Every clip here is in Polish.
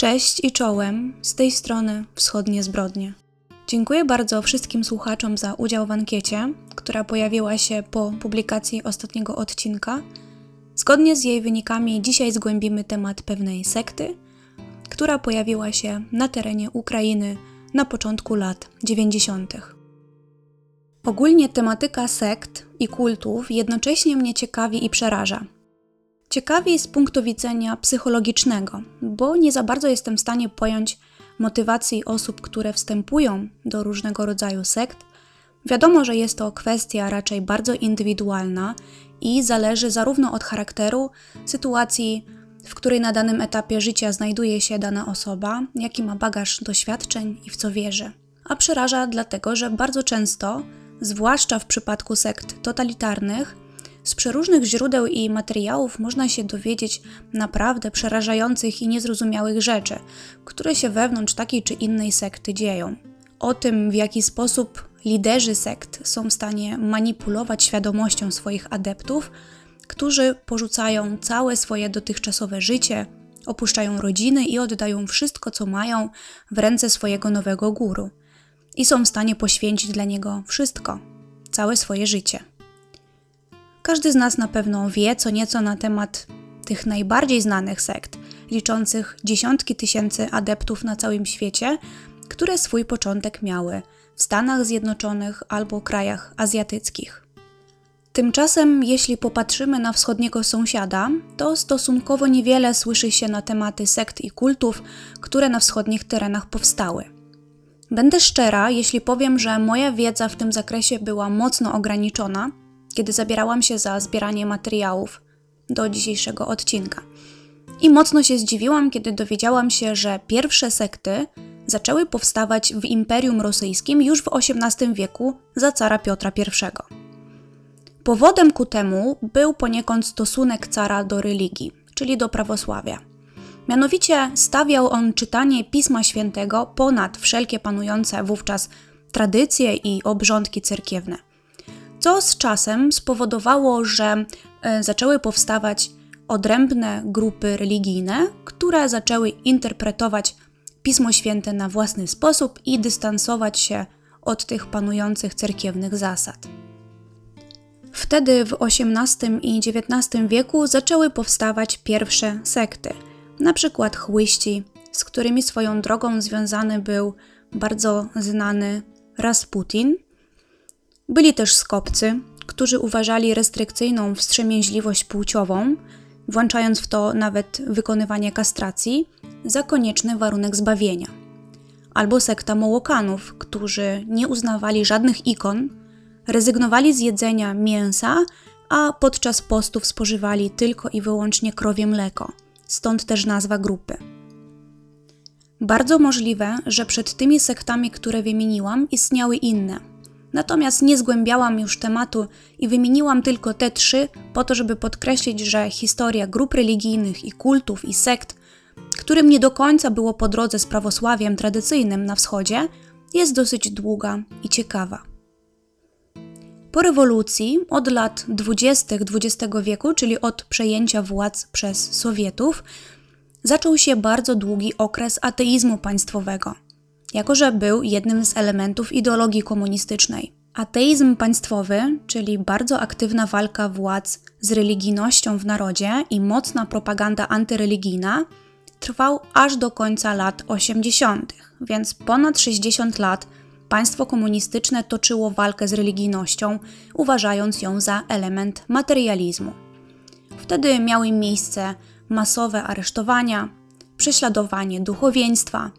Cześć i czołem, z tej strony Wschodnie Zbrodnie. Dziękuję bardzo wszystkim słuchaczom za udział w ankiecie, która pojawiła się po publikacji ostatniego odcinka. Zgodnie z jej wynikami, dzisiaj zgłębimy temat pewnej sekty, która pojawiła się na terenie Ukrainy na początku lat 90. Ogólnie tematyka sekt i kultów jednocześnie mnie ciekawi i przeraża. Ciekawi z punktu widzenia psychologicznego, bo nie za bardzo jestem w stanie pojąć motywacji osób, które wstępują do różnego rodzaju sekt. Wiadomo, że jest to kwestia raczej bardzo indywidualna i zależy zarówno od charakteru, sytuacji, w której na danym etapie życia znajduje się dana osoba, jaki ma bagaż doświadczeń i w co wierzy. A przeraża dlatego, że bardzo często, zwłaszcza w przypadku sekt totalitarnych, z przeróżnych źródeł i materiałów można się dowiedzieć naprawdę przerażających i niezrozumiałych rzeczy, które się wewnątrz takiej czy innej sekty dzieją. O tym, w jaki sposób liderzy sekt są w stanie manipulować świadomością swoich adeptów, którzy porzucają całe swoje dotychczasowe życie, opuszczają rodziny i oddają wszystko, co mają w ręce swojego nowego guru. I są w stanie poświęcić dla niego wszystko, całe swoje życie. Każdy z nas na pewno wie co nieco na temat tych najbardziej znanych sekt, liczących dziesiątki tysięcy adeptów na całym świecie, które swój początek miały w Stanach Zjednoczonych albo krajach azjatyckich. Tymczasem, jeśli popatrzymy na wschodniego sąsiada, to stosunkowo niewiele słyszy się na tematy sekt i kultów, które na wschodnich terenach powstały. Będę szczera, jeśli powiem, że moja wiedza w tym zakresie była mocno ograniczona, kiedy zabierałam się za zbieranie materiałów do dzisiejszego odcinka. I mocno się zdziwiłam, kiedy dowiedziałam się, że pierwsze sekty zaczęły powstawać w Imperium Rosyjskim już w XVIII wieku za cara Piotra I. Powodem ku temu był poniekąd stosunek cara do religii, czyli do prawosławia. Mianowicie stawiał on czytanie Pisma Świętego ponad wszelkie panujące wówczas tradycje i obrządki cerkiewne co z czasem spowodowało, że e, zaczęły powstawać odrębne grupy religijne, które zaczęły interpretować Pismo Święte na własny sposób i dystansować się od tych panujących cerkiewnych zasad. Wtedy w XVIII i XIX wieku zaczęły powstawać pierwsze sekty, na przykład chłyści, z którymi swoją drogą związany był bardzo znany Rasputin – byli też skopcy, którzy uważali restrykcyjną wstrzemięźliwość płciową, włączając w to nawet wykonywanie kastracji, za konieczny warunek zbawienia. Albo sekta Mołokanów, którzy nie uznawali żadnych ikon, rezygnowali z jedzenia mięsa, a podczas postów spożywali tylko i wyłącznie krowie mleko, stąd też nazwa grupy. Bardzo możliwe, że przed tymi sektami, które wymieniłam, istniały inne – Natomiast nie zgłębiałam już tematu i wymieniłam tylko te trzy, po to, żeby podkreślić, że historia grup religijnych i kultów i sekt, którym nie do końca było po drodze z prawosławiem tradycyjnym na wschodzie, jest dosyć długa i ciekawa. Po rewolucji, od lat 20. XX wieku, czyli od przejęcia władz przez Sowietów, zaczął się bardzo długi okres ateizmu państwowego – jako że był jednym z elementów ideologii komunistycznej. Ateizm państwowy, czyli bardzo aktywna walka władz z religijnością w narodzie i mocna propaganda antyreligijna, trwał aż do końca lat 80., więc ponad 60 lat państwo komunistyczne toczyło walkę z religijnością, uważając ją za element materializmu. Wtedy miały miejsce masowe aresztowania, prześladowanie duchowieństwa,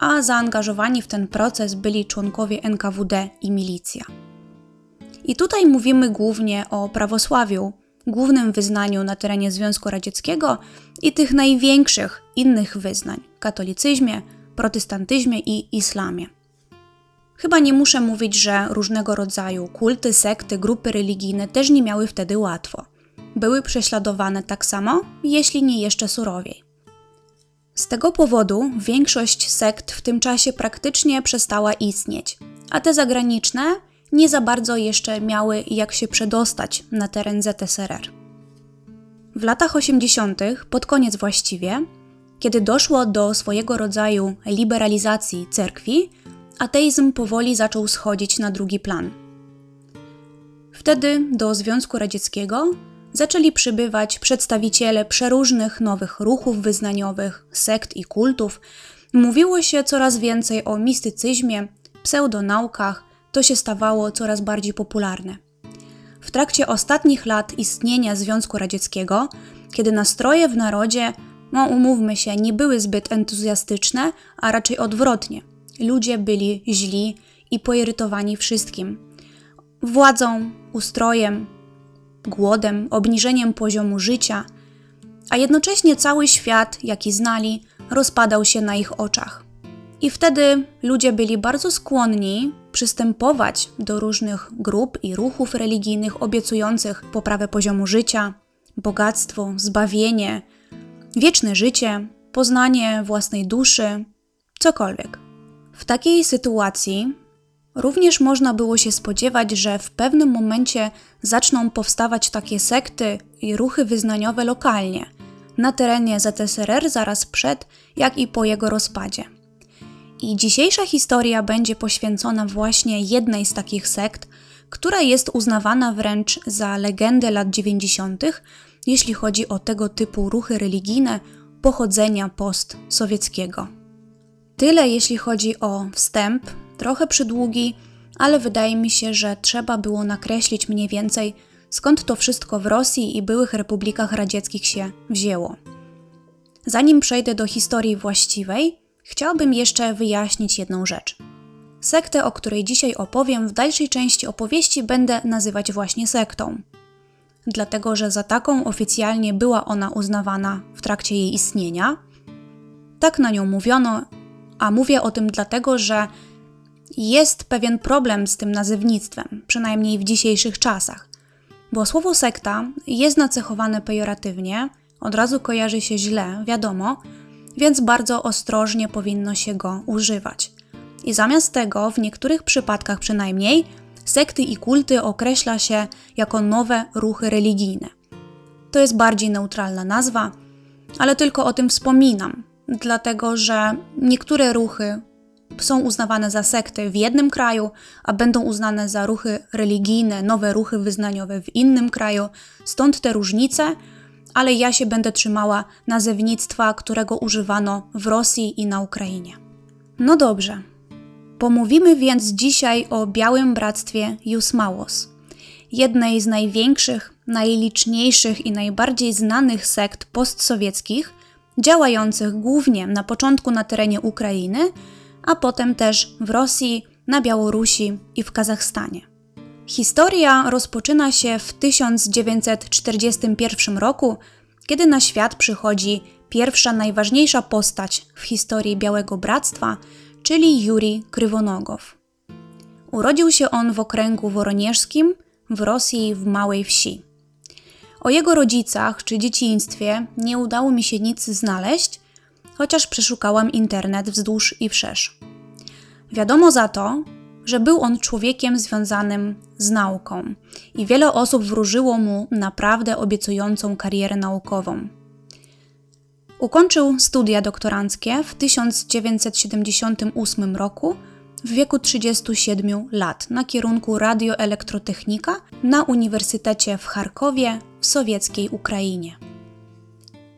a zaangażowani w ten proces byli członkowie NKWD i milicja. I tutaj mówimy głównie o prawosławiu, głównym wyznaniu na terenie Związku Radzieckiego i tych największych innych wyznań katolicyzmie, protestantyzmie i islamie. Chyba nie muszę mówić, że różnego rodzaju kulty, sekty, grupy religijne też nie miały wtedy łatwo. Były prześladowane tak samo, jeśli nie jeszcze surowiej. Z tego powodu większość sekt w tym czasie praktycznie przestała istnieć, a te zagraniczne nie za bardzo jeszcze miały jak się przedostać na teren ZSRR. W latach 80., pod koniec właściwie, Kiedy doszło do swojego rodzaju liberalizacji cerkwi, ateizm powoli zaczął schodzić na drugi plan. Wtedy do Związku Radzieckiego zaczęli przybywać przedstawiciele przeróżnych nowych ruchów wyznaniowych, sekt i kultów. Mówiło się coraz więcej o mistycyzmie, pseudonaukach, to się stawało coraz bardziej popularne. W trakcie ostatnich lat istnienia Związku Radzieckiego, kiedy nastroje w narodzie, no umówmy się, nie były zbyt entuzjastyczne, a raczej odwrotnie. Ludzie byli źli i poirytowani wszystkim. Władzą, ustrojem, głodem, obniżeniem poziomu życia, a jednocześnie cały świat, jaki znali, rozpadał się na ich oczach. I wtedy ludzie byli bardzo skłonni przystępować do różnych grup i ruchów religijnych obiecujących poprawę poziomu życia, bogactwo, zbawienie, wieczne życie, poznanie własnej duszy, cokolwiek. W takiej sytuacji również można było się spodziewać, że w pewnym momencie zaczną powstawać takie sekty i ruchy wyznaniowe lokalnie, na terenie ZSRR zaraz przed, jak i po jego rozpadzie. I dzisiejsza historia będzie poświęcona właśnie jednej z takich sekt, która jest uznawana wręcz za legendę lat 90., jeśli chodzi o tego typu ruchy religijne pochodzenia postsowieckiego. Tyle jeśli chodzi o wstęp, trochę przydługi, ale wydaje mi się, że trzeba było nakreślić mniej więcej, skąd to wszystko w Rosji i byłych republikach radzieckich się wzięło. Zanim przejdę do historii właściwej, chciałbym jeszcze wyjaśnić jedną rzecz. Sektę, o której dzisiaj opowiem, w dalszej części opowieści będę nazywać właśnie sektą. Dlatego, że za taką oficjalnie była ona uznawana w trakcie jej istnienia. Tak na nią mówiono, a mówię o tym dlatego, że jest pewien problem z tym nazewnictwem, przynajmniej w dzisiejszych czasach. Bo słowo sekta jest nacechowane pejoratywnie, od razu kojarzy się źle, wiadomo, więc bardzo ostrożnie powinno się go używać. I zamiast tego, w niektórych przypadkach przynajmniej, sekty i kulty określa się jako nowe ruchy religijne. To jest bardziej neutralna nazwa, ale tylko o tym wspominam, dlatego że niektóre ruchy są uznawane za sekty w jednym kraju, a będą uznane za ruchy religijne, nowe ruchy wyznaniowe w innym kraju. Stąd te różnice, ale ja się będę trzymała nazewnictwa, którego używano w Rosji i na Ukrainie. No dobrze. Pomówimy więc dzisiaj o Białym Bractwie Jusmałos, jednej z największych, najliczniejszych i najbardziej znanych sekt postsowieckich, działających głównie na początku na terenie Ukrainy, a potem też w Rosji, na Białorusi i w Kazachstanie. Historia rozpoczyna się w 1941 roku, kiedy na świat przychodzi pierwsza najważniejsza postać w historii Białego Bractwa, czyli Juri Krywonogow. Urodził się on w okręgu woronieżskim w Rosji w małej wsi. O jego rodzicach czy dzieciństwie nie udało mi się nic znaleźć, chociaż przeszukałam internet wzdłuż i wszerz. Wiadomo za to, że był on człowiekiem związanym z nauką i wiele osób wróżyło mu naprawdę obiecującą karierę naukową. Ukończył studia doktoranckie w 1978 roku w wieku 37 lat na kierunku radioelektrotechnika na Uniwersytecie w Charkowie w sowieckiej Ukrainie.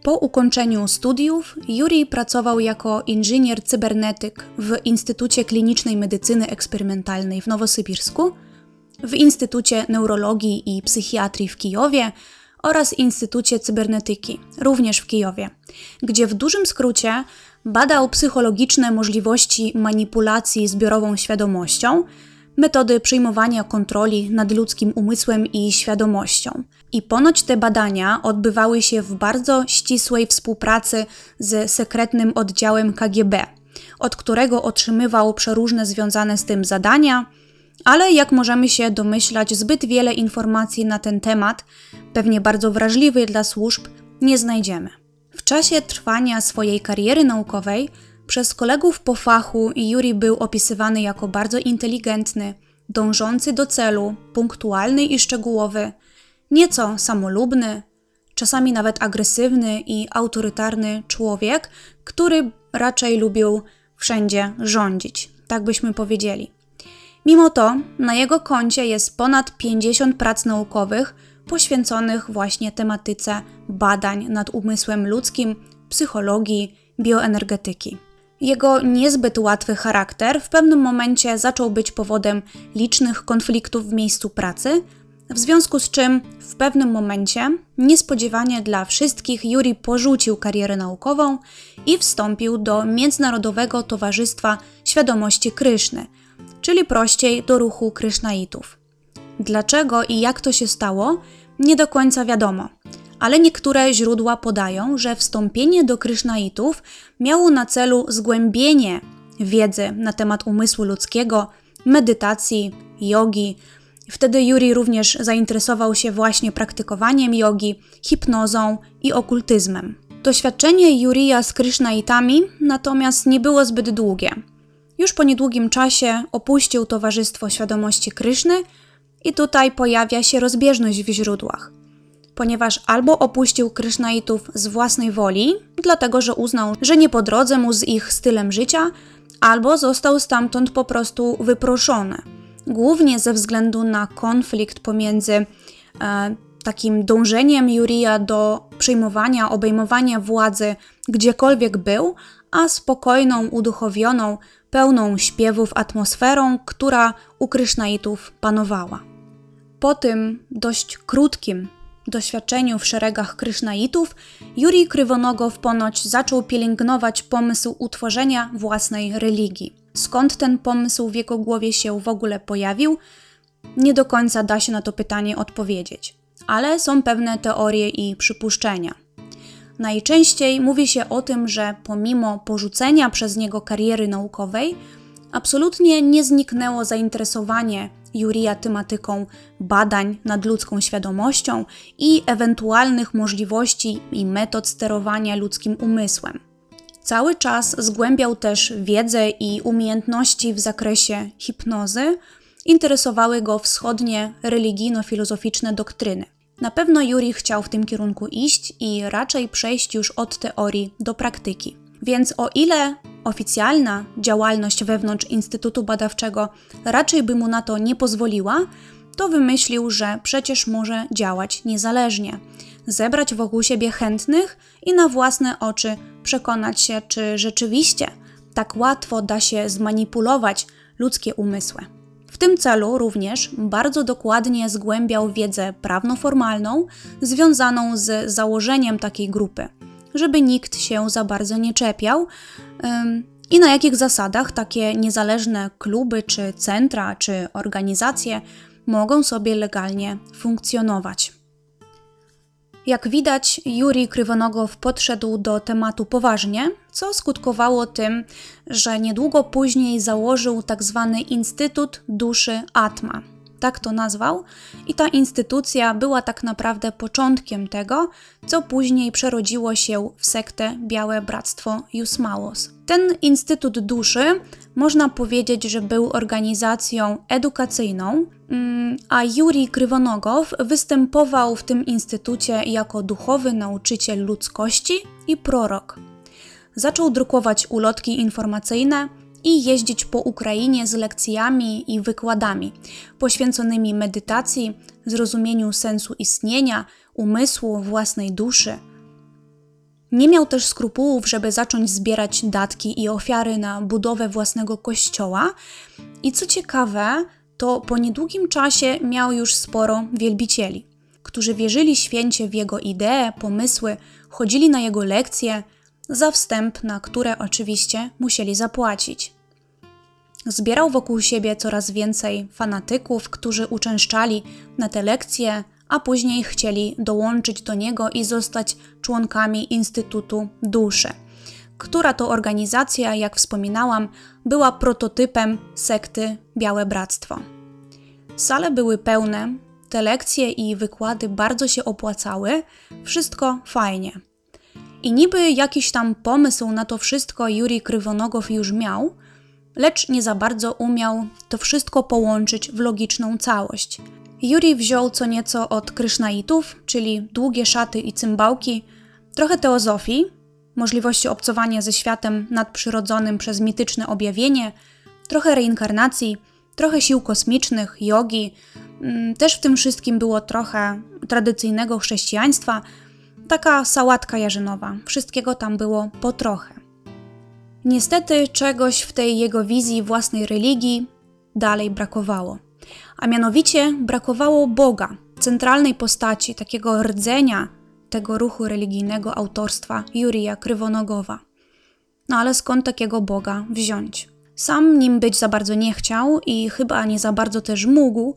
Po ukończeniu studiów Juri pracował jako inżynier cybernetyk w Instytucie Klinicznej Medycyny Eksperymentalnej w Nowosybirsku, w Instytucie Neurologii i Psychiatrii w Kijowie oraz Instytucie Cybernetyki, również w Kijowie, gdzie w dużym skrócie badał psychologiczne możliwości manipulacji zbiorową świadomością, metody przyjmowania kontroli nad ludzkim umysłem i świadomością. I ponoć te badania odbywały się w bardzo ścisłej współpracy z sekretnym oddziałem KGB, od którego otrzymywał przeróżne związane z tym zadania, ale jak możemy się domyślać, zbyt wiele informacji na ten temat, pewnie bardzo wrażliwy dla służb, nie znajdziemy. W czasie trwania swojej kariery naukowej przez kolegów po fachu Juri był opisywany jako bardzo inteligentny, dążący do celu, punktualny i szczegółowy, nieco samolubny, czasami nawet agresywny i autorytarny człowiek, który raczej lubił wszędzie rządzić, tak byśmy powiedzieli. Mimo to na jego koncie jest ponad 50 prac naukowych poświęconych właśnie tematyce badań nad umysłem ludzkim, psychologii, bioenergetyki. Jego niezbyt łatwy charakter w pewnym momencie zaczął być powodem licznych konfliktów w miejscu pracy, w związku z czym w pewnym momencie niespodziewanie dla wszystkich Yuri porzucił karierę naukową i wstąpił do Międzynarodowego Towarzystwa Świadomości Kryszny, czyli prościej do ruchu Krysznaitów. Dlaczego i jak to się stało, nie do końca wiadomo, ale niektóre źródła podają, że wstąpienie do Krysznaitów miało na celu zgłębienie wiedzy na temat umysłu ludzkiego, medytacji, jogi. Wtedy Yuri również zainteresował się właśnie praktykowaniem jogi, hipnozą i okultyzmem. Doświadczenie Jurija z Krysznaitami natomiast nie było zbyt długie. Już po niedługim czasie opuścił Towarzystwo Świadomości Kryszny i tutaj pojawia się rozbieżność w źródłach. Ponieważ albo opuścił Krysznaitów z własnej woli, dlatego że uznał, że nie po drodze mu z ich stylem życia, albo został stamtąd po prostu wyproszony. Głównie ze względu na konflikt pomiędzy e, takim dążeniem Jurija do przyjmowania, obejmowania władzy gdziekolwiek był, a spokojną, uduchowioną, pełną śpiewów atmosferą, która u Krysznaitów panowała. Po tym dość krótkim doświadczeniu w szeregach Krysznaitów, Jurij Krywonogow ponoć zaczął pielęgnować pomysł utworzenia własnej religii. Skąd ten pomysł w jego głowie się w ogóle pojawił, nie do końca da się na to pytanie odpowiedzieć, ale są pewne teorie i przypuszczenia. Najczęściej mówi się o tym, że pomimo porzucenia przez niego kariery naukowej, absolutnie nie zniknęło zainteresowanie Jurija tematyką badań nad ludzką świadomością i ewentualnych możliwości i metod sterowania ludzkim umysłem. Cały czas zgłębiał też wiedzę i umiejętności w zakresie hipnozy, interesowały go wschodnie religijno-filozoficzne doktryny. Na pewno Juri chciał w tym kierunku iść i raczej przejść już od teorii do praktyki. Więc o ile oficjalna działalność wewnątrz Instytutu Badawczego raczej by mu na to nie pozwoliła, to wymyślił, że przecież może działać niezależnie, zebrać wokół siebie chętnych i na własne oczy przekonać się, czy rzeczywiście tak łatwo da się zmanipulować ludzkie umysły. W tym celu również bardzo dokładnie zgłębiał wiedzę prawnoformalną związaną z założeniem takiej grupy żeby nikt się za bardzo nie czepiał. I na jakich zasadach takie niezależne kluby, czy centra, czy organizacje mogą sobie legalnie funkcjonować. Jak widać, Juri Krywonogow podszedł do tematu poważnie, co skutkowało tym, że niedługo później założył tzw. Tak Instytut Duszy Atma tak to nazwał, i ta instytucja była tak naprawdę początkiem tego, co później przerodziło się w sektę Białe Bractwo Jusmałos. Ten Instytut Duszy można powiedzieć, że był organizacją edukacyjną, mm, a Juri Krywonogow występował w tym instytucie jako duchowy nauczyciel ludzkości i prorok. Zaczął drukować ulotki informacyjne, i jeździć po Ukrainie z lekcjami i wykładami poświęconymi medytacji, zrozumieniu sensu istnienia, umysłu, własnej duszy. Nie miał też skrupułów, żeby zacząć zbierać datki i ofiary na budowę własnego kościoła, i co ciekawe, to po niedługim czasie miał już sporo wielbicieli, którzy wierzyli święcie w jego idee, pomysły, chodzili na jego lekcje, za wstęp, na które oczywiście musieli zapłacić. Zbierał wokół siebie coraz więcej fanatyków, którzy uczęszczali na te lekcje, a później chcieli dołączyć do niego i zostać członkami Instytutu Duszy, która to organizacja, jak wspominałam, była prototypem sekty Białe Bractwo. Sale były pełne, te lekcje i wykłady bardzo się opłacały, wszystko fajnie. I niby jakiś tam pomysł na to wszystko Juri Krywonogow już miał, lecz nie za bardzo umiał to wszystko połączyć w logiczną całość. Juri wziął co nieco od krysznaitów, czyli długie szaty i cymbałki, trochę teozofii, możliwości obcowania ze światem nadprzyrodzonym przez mityczne objawienie, trochę reinkarnacji, trochę sił kosmicznych, jogi. Mm, też w tym wszystkim było trochę tradycyjnego chrześcijaństwa, taka sałatka jarzynowa. Wszystkiego tam było po trochę. Niestety czegoś w tej jego wizji własnej religii dalej brakowało. A mianowicie brakowało Boga, centralnej postaci, takiego rdzenia tego ruchu religijnego autorstwa Jurija Krywonogowa. No ale skąd takiego Boga wziąć? Sam nim być za bardzo nie chciał i chyba nie za bardzo też mógł,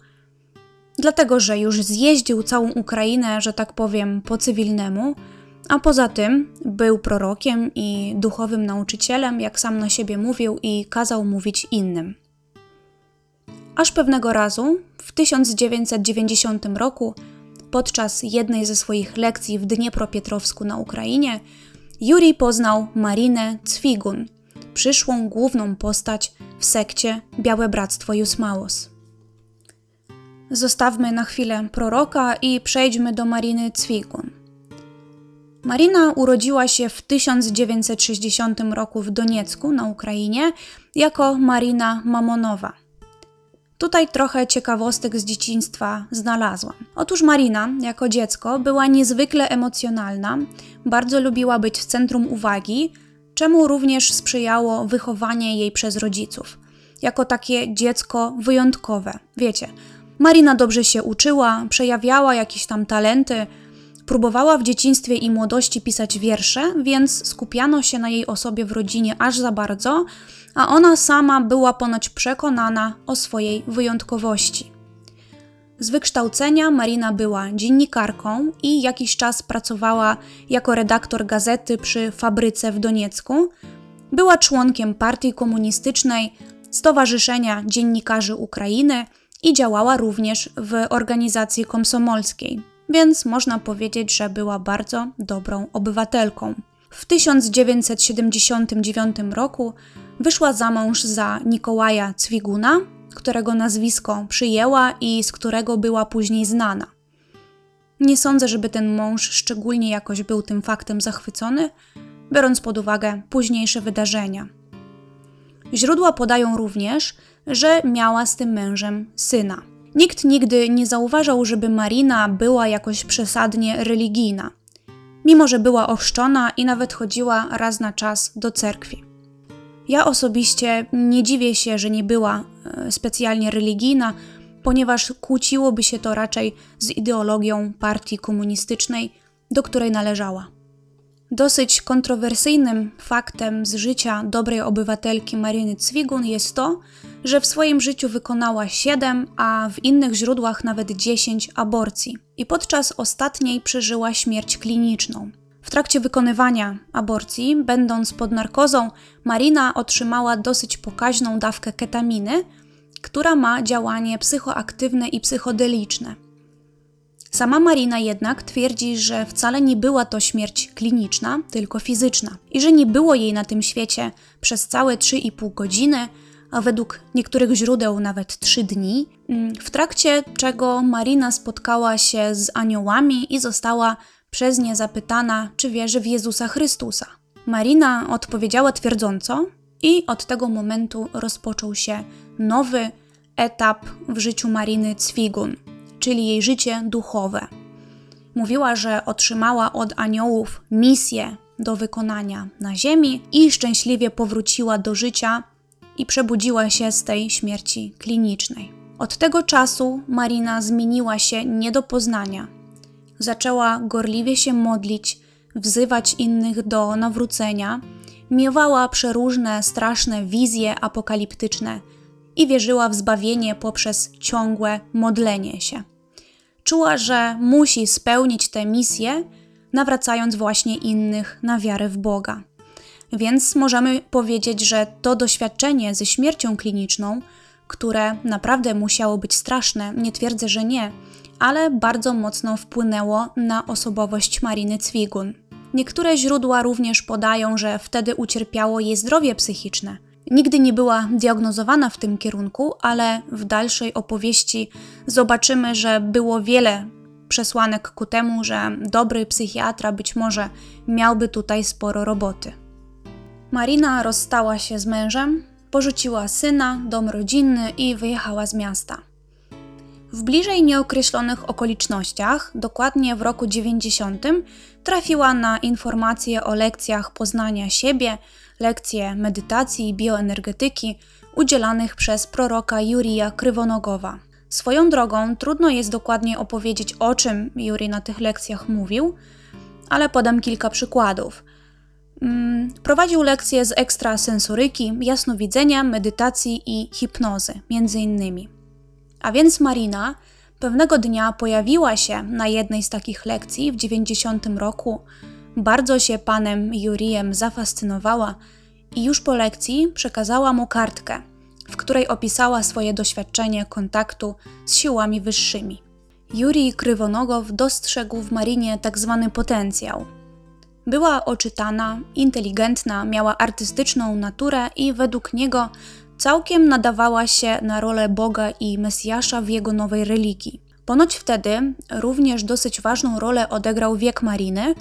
dlatego że już zjeździł całą Ukrainę, że tak powiem, po cywilnemu, a poza tym był prorokiem i duchowym nauczycielem, jak sam na siebie mówił i kazał mówić innym. Aż pewnego razu, w 1990 roku, podczas jednej ze swoich lekcji w Dniepropietrowsku na Ukrainie, Juri poznał Marinę Cwigun, przyszłą główną postać w sekcie Białe Bractwo Jusmałos. Zostawmy na chwilę proroka i przejdźmy do Mariny Cwigun. Marina urodziła się w 1960 roku w Doniecku na Ukrainie jako Marina Mamonowa – Tutaj trochę ciekawostek z dzieciństwa znalazłam. Otóż Marina, jako dziecko, była niezwykle emocjonalna, bardzo lubiła być w centrum uwagi, czemu również sprzyjało wychowanie jej przez rodziców. Jako takie dziecko wyjątkowe, wiecie. Marina dobrze się uczyła, przejawiała jakieś tam talenty, próbowała w dzieciństwie i młodości pisać wiersze, więc skupiano się na jej osobie w rodzinie aż za bardzo, a ona sama była ponoć przekonana o swojej wyjątkowości. Z wykształcenia Marina była dziennikarką i jakiś czas pracowała jako redaktor gazety przy fabryce w Doniecku. Była członkiem Partii Komunistycznej, Stowarzyszenia Dziennikarzy Ukrainy i działała również w organizacji komsomolskiej, więc można powiedzieć, że była bardzo dobrą obywatelką. W 1979 roku wyszła za mąż za Nikołaja Cwiguna, którego nazwisko przyjęła i z którego była później znana. Nie sądzę, żeby ten mąż szczególnie jakoś był tym faktem zachwycony, biorąc pod uwagę późniejsze wydarzenia. Źródła podają również, że miała z tym mężem syna. Nikt nigdy nie zauważał, żeby Marina była jakoś przesadnie religijna, mimo że była ochrzczona i nawet chodziła raz na czas do cerkwi. Ja osobiście nie dziwię się, że nie była e, specjalnie religijna, ponieważ kłóciłoby się to raczej z ideologią partii komunistycznej, do której należała. Dosyć kontrowersyjnym faktem z życia dobrej obywatelki Mariny Cwigun jest to, że w swoim życiu wykonała 7, a w innych źródłach nawet 10 aborcji i podczas ostatniej przeżyła śmierć kliniczną. W trakcie wykonywania aborcji, będąc pod narkozą, Marina otrzymała dosyć pokaźną dawkę ketaminy, która ma działanie psychoaktywne i psychodeliczne. Sama Marina jednak twierdzi, że wcale nie była to śmierć kliniczna, tylko fizyczna i że nie było jej na tym świecie przez całe 3,5 godziny, a według niektórych źródeł nawet 3 dni, mm, w trakcie czego Marina spotkała się z aniołami i została przez nie zapytana, czy wierzy w Jezusa Chrystusa. Marina odpowiedziała twierdząco, i od tego momentu rozpoczął się nowy etap w życiu Mariny Cwigun, czyli jej życie duchowe. Mówiła, że otrzymała od aniołów misję do wykonania na ziemi i szczęśliwie powróciła do życia i przebudziła się z tej śmierci klinicznej. Od tego czasu Marina zmieniła się nie do poznania zaczęła gorliwie się modlić, wzywać innych do nawrócenia, miewała przeróżne, straszne wizje apokaliptyczne i wierzyła w zbawienie poprzez ciągłe modlenie się. Czuła, że musi spełnić tę misję, nawracając właśnie innych na wiarę w Boga. Więc możemy powiedzieć, że to doświadczenie ze śmiercią kliniczną, które naprawdę musiało być straszne, nie twierdzę, że nie, ale bardzo mocno wpłynęło na osobowość Mariny Cwigun. Niektóre źródła również podają, że wtedy ucierpiało jej zdrowie psychiczne. Nigdy nie była diagnozowana w tym kierunku, ale w dalszej opowieści zobaczymy, że było wiele przesłanek ku temu, że dobry psychiatra być może miałby tutaj sporo roboty. Marina rozstała się z mężem, porzuciła syna, dom rodzinny i wyjechała z miasta. W bliżej nieokreślonych okolicznościach, dokładnie w roku 90, trafiła na informacje o lekcjach poznania siebie, lekcje medytacji i bioenergetyki udzielanych przez proroka Jurija Krywonogowa. Swoją drogą trudno jest dokładnie opowiedzieć o czym Juri na tych lekcjach mówił, ale podam kilka przykładów. Mm, prowadził lekcje z ekstrasensoryki, jasnowidzenia, medytacji i hipnozy, między innymi. A więc Marina pewnego dnia pojawiła się na jednej z takich lekcji w 90 roku, bardzo się panem Jurijem zafascynowała i już po lekcji przekazała mu kartkę, w której opisała swoje doświadczenie kontaktu z siłami wyższymi. Jurij Krywonogow dostrzegł w Marinie tak zwany potencjał. Była oczytana, inteligentna, miała artystyczną naturę i według niego całkiem nadawała się na rolę Boga i Mesjasza w jego nowej religii. Ponoć wtedy również dosyć ważną rolę odegrał wiek Mariny,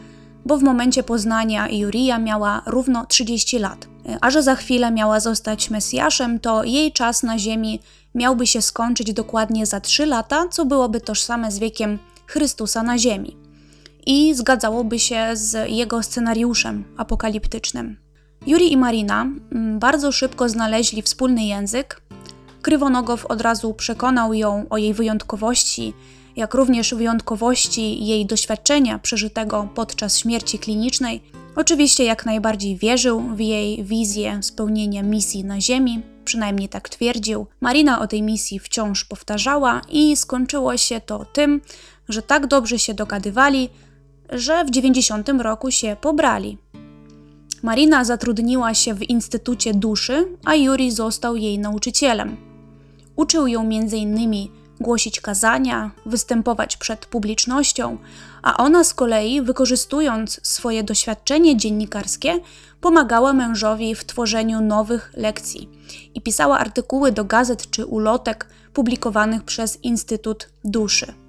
bo w momencie poznania Jurija miała równo 30 lat. A że za chwilę miała zostać Mesjaszem, to jej czas na ziemi miałby się skończyć dokładnie za 3 lata, co byłoby tożsame z wiekiem Chrystusa na ziemi. I zgadzałoby się z jego scenariuszem apokaliptycznym. Juri i Marina mm, bardzo szybko znaleźli wspólny język. Krywonogow od razu przekonał ją o jej wyjątkowości, jak również wyjątkowości jej doświadczenia przeżytego podczas śmierci klinicznej. Oczywiście jak najbardziej wierzył w jej wizję spełnienia misji na Ziemi, przynajmniej tak twierdził. Marina o tej misji wciąż powtarzała i skończyło się to tym, że tak dobrze się dogadywali, że w 90 roku się pobrali. Marina zatrudniła się w Instytucie Duszy, a Juri został jej nauczycielem. Uczył ją m.in. głosić kazania, występować przed publicznością, a ona z kolei, wykorzystując swoje doświadczenie dziennikarskie, pomagała mężowi w tworzeniu nowych lekcji i pisała artykuły do gazet czy ulotek publikowanych przez Instytut Duszy.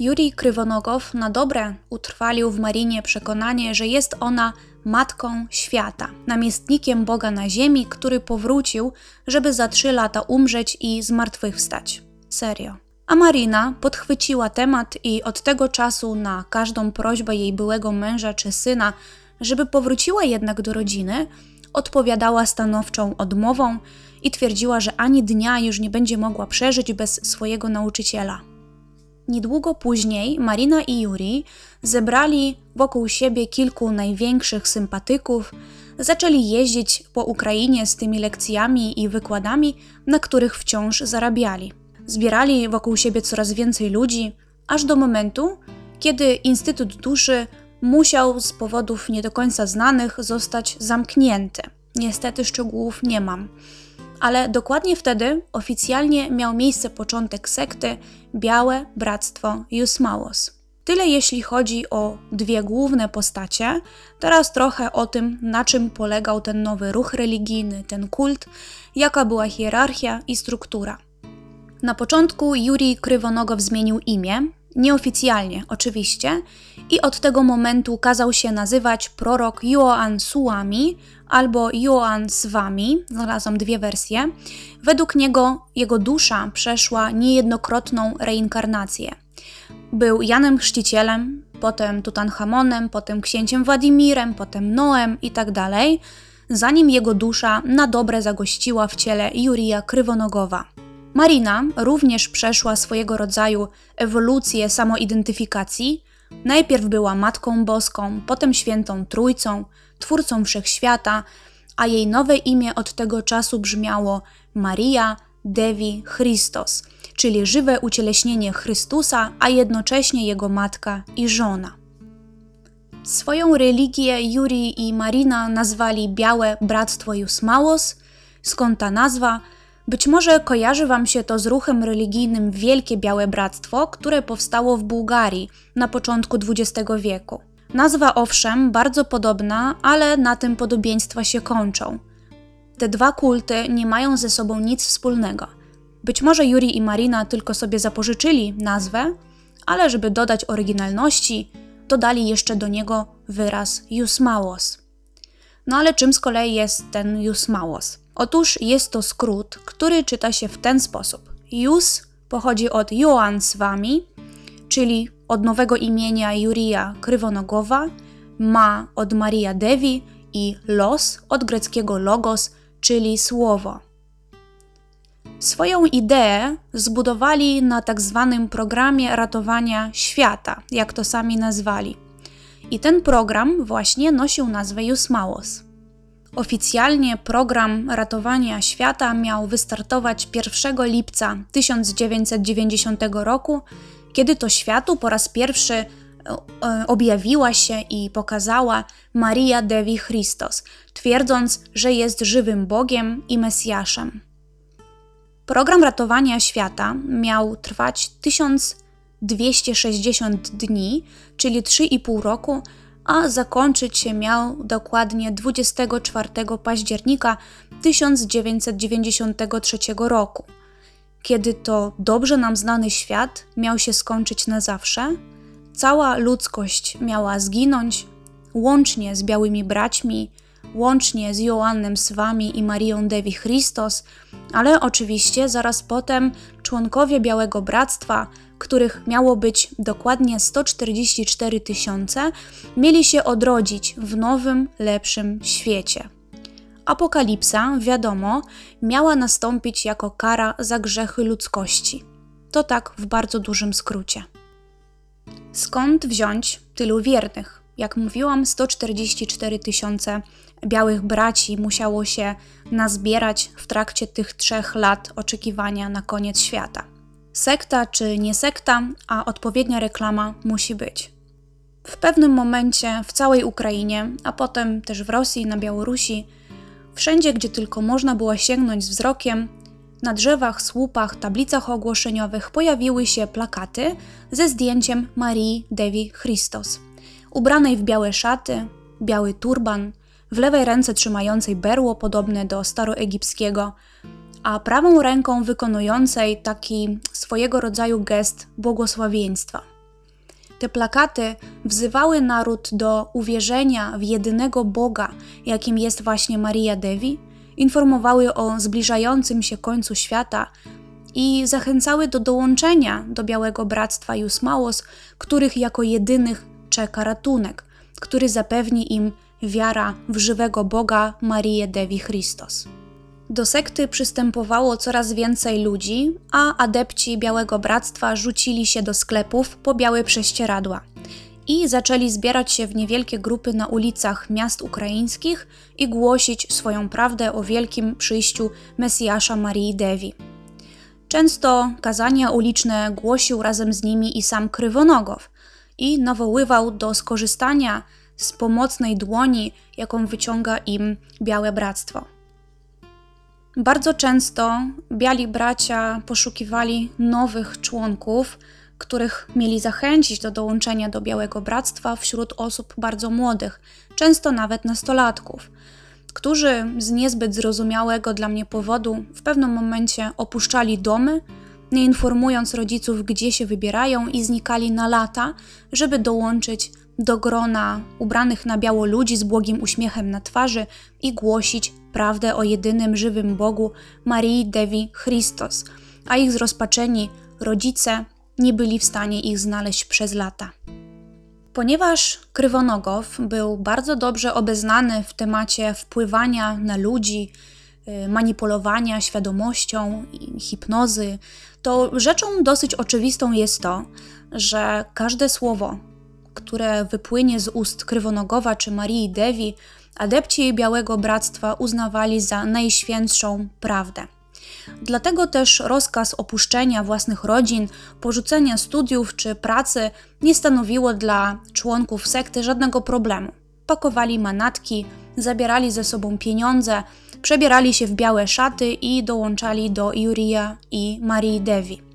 Jurij Krywonogow na dobre utrwalił w Marinie przekonanie, że jest ona matką świata, namiestnikiem Boga na ziemi, który powrócił, żeby za trzy lata umrzeć i zmartwychwstać. Serio. A Marina podchwyciła temat i od tego czasu na każdą prośbę jej byłego męża czy syna, żeby powróciła jednak do rodziny, odpowiadała stanowczą odmową i twierdziła, że ani dnia już nie będzie mogła przeżyć bez swojego nauczyciela. Niedługo później Marina i Yuri zebrali wokół siebie kilku największych sympatyków, zaczęli jeździć po Ukrainie z tymi lekcjami i wykładami, na których wciąż zarabiali. Zbierali wokół siebie coraz więcej ludzi, aż do momentu, kiedy Instytut Duszy musiał z powodów nie do końca znanych zostać zamknięty. Niestety szczegółów nie mam ale dokładnie wtedy oficjalnie miał miejsce początek sekty Białe Bractwo Jusmałos. Tyle jeśli chodzi o dwie główne postacie. Teraz trochę o tym, na czym polegał ten nowy ruch religijny, ten kult, jaka była hierarchia i struktura. Na początku Juri Krywonogow zmienił imię, nieoficjalnie oczywiście, i od tego momentu kazał się nazywać prorok Joan Suami albo Joan Swami, znalazłam dwie wersje. Według niego jego dusza przeszła niejednokrotną reinkarnację. Był Janem Chrzcicielem, potem Tutanchamonem, potem księciem Władimirem, potem Noem itd., tak zanim jego dusza na dobre zagościła w ciele Jurija Krywonogowa. Marina również przeszła swojego rodzaju ewolucję samoidentyfikacji. Najpierw była Matką Boską, potem Świętą Trójcą, Twórcą Wszechświata, a jej nowe imię od tego czasu brzmiało Maria Devi Christos, czyli żywe ucieleśnienie Chrystusa, a jednocześnie jego matka i żona. Swoją religię Juri i Marina nazwali Białe Bractwo Jusmałos, skąd ta nazwa – być może kojarzy Wam się to z ruchem religijnym Wielkie Białe Bractwo, które powstało w Bułgarii na początku XX wieku. Nazwa owszem bardzo podobna, ale na tym podobieństwa się kończą. te dwa kulty nie mają ze sobą nic wspólnego. Być może Yuri i Marina tylko sobie zapożyczyli nazwę, ale żeby dodać oryginalności, dodali jeszcze do niego wyraz Jusmałos. No ale czym z kolei jest ten Jusmałos? Otóż jest to skrót, który czyta się w ten sposób. Jus pochodzi od Joan wami, czyli od nowego imienia Jurija Krywonogowa, ma od Maria Devi i los od greckiego logos, czyli słowo. Swoją ideę zbudowali na tak zwanym programie ratowania świata, jak to sami nazwali. I ten program właśnie nosił nazwę Jusmałos. Oficjalnie program ratowania świata miał wystartować 1 lipca 1990 roku, kiedy to światu po raz pierwszy e, objawiła się i pokazała Maria Devi Christos, twierdząc, że jest żywym Bogiem i Mesjaszem. Program ratowania świata miał trwać 1260 dni, czyli 3,5 roku, a zakończyć się miał dokładnie 24 października 1993 roku. Kiedy to dobrze nam znany świat miał się skończyć na zawsze, cała ludzkość miała zginąć, łącznie z białymi braćmi, łącznie z Joannem Swami i Marią Devi Christos, ale oczywiście zaraz potem członkowie Białego Bractwa, których miało być dokładnie 144 tysiące, mieli się odrodzić w nowym, lepszym świecie. Apokalipsa, wiadomo, miała nastąpić jako kara za grzechy ludzkości. To tak w bardzo dużym skrócie. Skąd wziąć tylu wiernych? Jak mówiłam, 144 tysiące białych braci musiało się nazbierać w trakcie tych trzech lat oczekiwania na koniec świata. Sekta czy nie sekta, a odpowiednia reklama musi być. W pewnym momencie w całej Ukrainie, a potem też w Rosji, na Białorusi, wszędzie gdzie tylko można było sięgnąć wzrokiem, na drzewach, słupach, tablicach ogłoszeniowych pojawiły się plakaty ze zdjęciem Marii Devi Christos, ubranej w białe szaty, biały turban, w lewej ręce trzymającej berło podobne do staroegipskiego, a prawą ręką wykonującej taki swojego rodzaju gest błogosławieństwa. Te plakaty wzywały naród do uwierzenia w jedynego Boga, jakim jest właśnie Maria Devi, informowały o zbliżającym się końcu świata i zachęcały do dołączenia do Białego Bractwa Jusmałos, których jako jedynych czeka ratunek, który zapewni im wiara w żywego Boga Marię Devi Christos. Do sekty przystępowało coraz więcej ludzi, a adepci Białego Bractwa rzucili się do sklepów po białe prześcieradła i zaczęli zbierać się w niewielkie grupy na ulicach miast ukraińskich i głosić swoją prawdę o wielkim przyjściu Mesjasza Marii Devi. Często kazania uliczne głosił razem z nimi i sam Krywonogow i nawoływał do skorzystania z pomocnej dłoni, jaką wyciąga im Białe Bractwo. Bardzo często biali bracia poszukiwali nowych członków, których mieli zachęcić do dołączenia do Białego Bractwa wśród osób bardzo młodych, często nawet nastolatków, którzy z niezbyt zrozumiałego dla mnie powodu w pewnym momencie opuszczali domy, nie informując rodziców, gdzie się wybierają i znikali na lata, żeby dołączyć do grona ubranych na biało ludzi z błogim uśmiechem na twarzy i głosić prawdę o jedynym żywym Bogu Marii Devi Christos, a ich zrozpaczeni rodzice nie byli w stanie ich znaleźć przez lata. Ponieważ Krywonogow był bardzo dobrze obeznany w temacie wpływania na ludzi, y, manipulowania świadomością, hipnozy, to rzeczą dosyć oczywistą jest to, że każde słowo, które wypłynie z ust Krywonogowa czy Marii Devi, adepci Białego Bractwa uznawali za najświętszą prawdę. Dlatego też rozkaz opuszczenia własnych rodzin, porzucenia studiów czy pracy nie stanowiło dla członków sekty żadnego problemu. Pakowali manatki, zabierali ze sobą pieniądze, przebierali się w białe szaty i dołączali do Jurija i Marii Devi.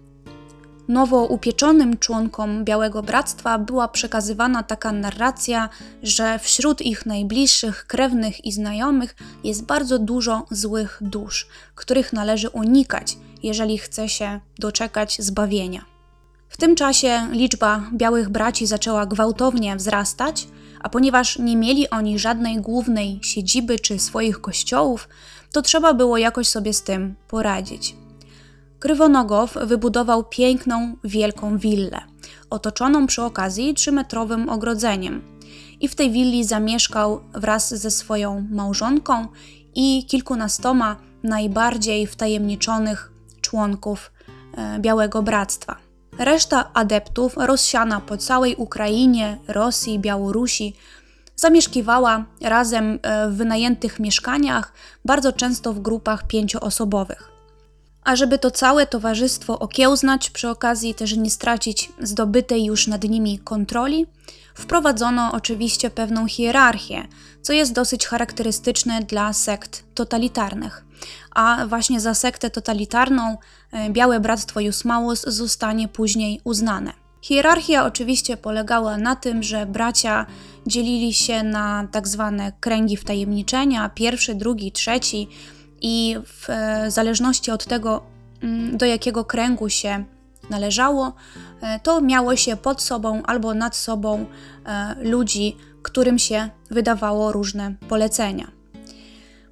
Nowo upieczonym członkom Białego Bractwa była przekazywana taka narracja, że wśród ich najbliższych, krewnych i znajomych jest bardzo dużo złych dusz, których należy unikać, jeżeli chce się doczekać zbawienia. W tym czasie liczba białych braci zaczęła gwałtownie wzrastać, a ponieważ nie mieli oni żadnej głównej siedziby czy swoich kościołów, to trzeba było jakoś sobie z tym poradzić. Krywonogow wybudował piękną, wielką willę, otoczoną przy okazji trzymetrowym ogrodzeniem. I w tej willi zamieszkał wraz ze swoją małżonką i kilkunastoma najbardziej wtajemniczonych członków e, Białego Bractwa. Reszta adeptów, rozsiana po całej Ukrainie, Rosji, Białorusi, zamieszkiwała razem e, w wynajętych mieszkaniach, bardzo często w grupach pięcioosobowych. A żeby to całe towarzystwo okiełznać, przy okazji też nie stracić zdobytej już nad nimi kontroli, wprowadzono oczywiście pewną hierarchię, co jest dosyć charakterystyczne dla sekt totalitarnych. A właśnie za sektę totalitarną e, Białe Bractwo Jusmałos zostanie później uznane. Hierarchia oczywiście polegała na tym, że bracia dzielili się na tak zwane kręgi wtajemniczenia, pierwszy, drugi, trzeci, i w e, zależności od tego, mm, do jakiego kręgu się należało, e, to miało się pod sobą albo nad sobą e, ludzi, którym się wydawało różne polecenia.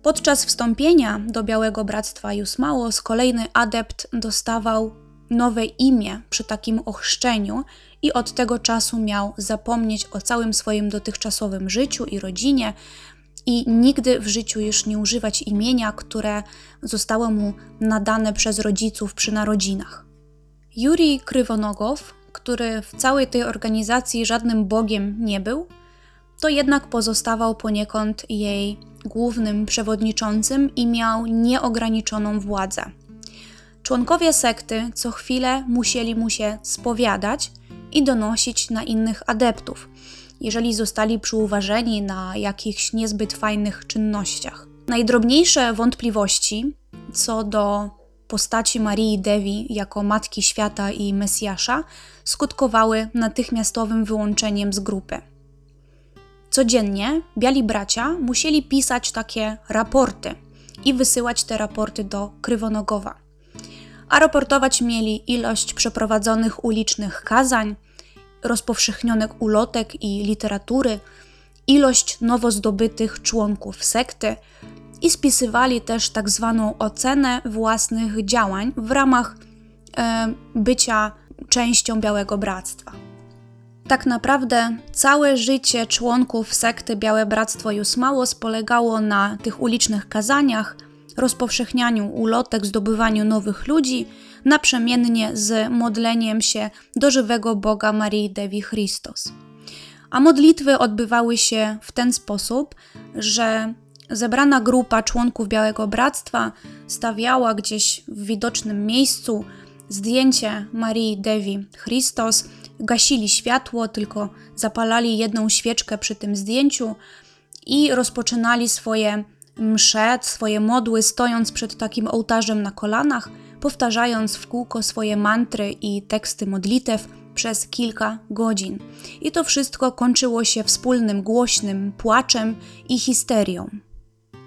Podczas wstąpienia do Białego Bractwa Jusmałos kolejny adept dostawał nowe imię przy takim ochrzczeniu i od tego czasu miał zapomnieć o całym swoim dotychczasowym życiu i rodzinie, i nigdy w życiu już nie używać imienia, które zostało mu nadane przez rodziców przy narodzinach. Jurij Krywonogow, który w całej tej organizacji żadnym bogiem nie był, to jednak pozostawał poniekąd jej głównym przewodniczącym i miał nieograniczoną władzę. Członkowie sekty co chwilę musieli mu się spowiadać i donosić na innych adeptów, jeżeli zostali przyuważeni na jakichś niezbyt fajnych czynnościach. Najdrobniejsze wątpliwości co do postaci Marii Devi jako Matki Świata i Mesjasza skutkowały natychmiastowym wyłączeniem z grupy. Codziennie biali bracia musieli pisać takie raporty i wysyłać te raporty do Krywonogowa. A raportować mieli ilość przeprowadzonych ulicznych kazań, rozpowszechnionych ulotek i literatury, ilość nowo zdobytych członków sekty i spisywali też tak zwaną ocenę własnych działań w ramach e, bycia częścią Białego Bractwa. Tak naprawdę całe życie członków sekty Białe Bractwo Jusmałos polegało na tych ulicznych kazaniach, rozpowszechnianiu ulotek, zdobywaniu nowych ludzi, naprzemiennie z modleniem się do żywego Boga Marii Devi Christos. A modlitwy odbywały się w ten sposób, że zebrana grupa członków Białego Bractwa stawiała gdzieś w widocznym miejscu zdjęcie Marii Devi Christos, gasili światło, tylko zapalali jedną świeczkę przy tym zdjęciu i rozpoczynali swoje msze, swoje modły, stojąc przed takim ołtarzem na kolanach, powtarzając w kółko swoje mantry i teksty modlitew przez kilka godzin. I to wszystko kończyło się wspólnym głośnym płaczem i histerią.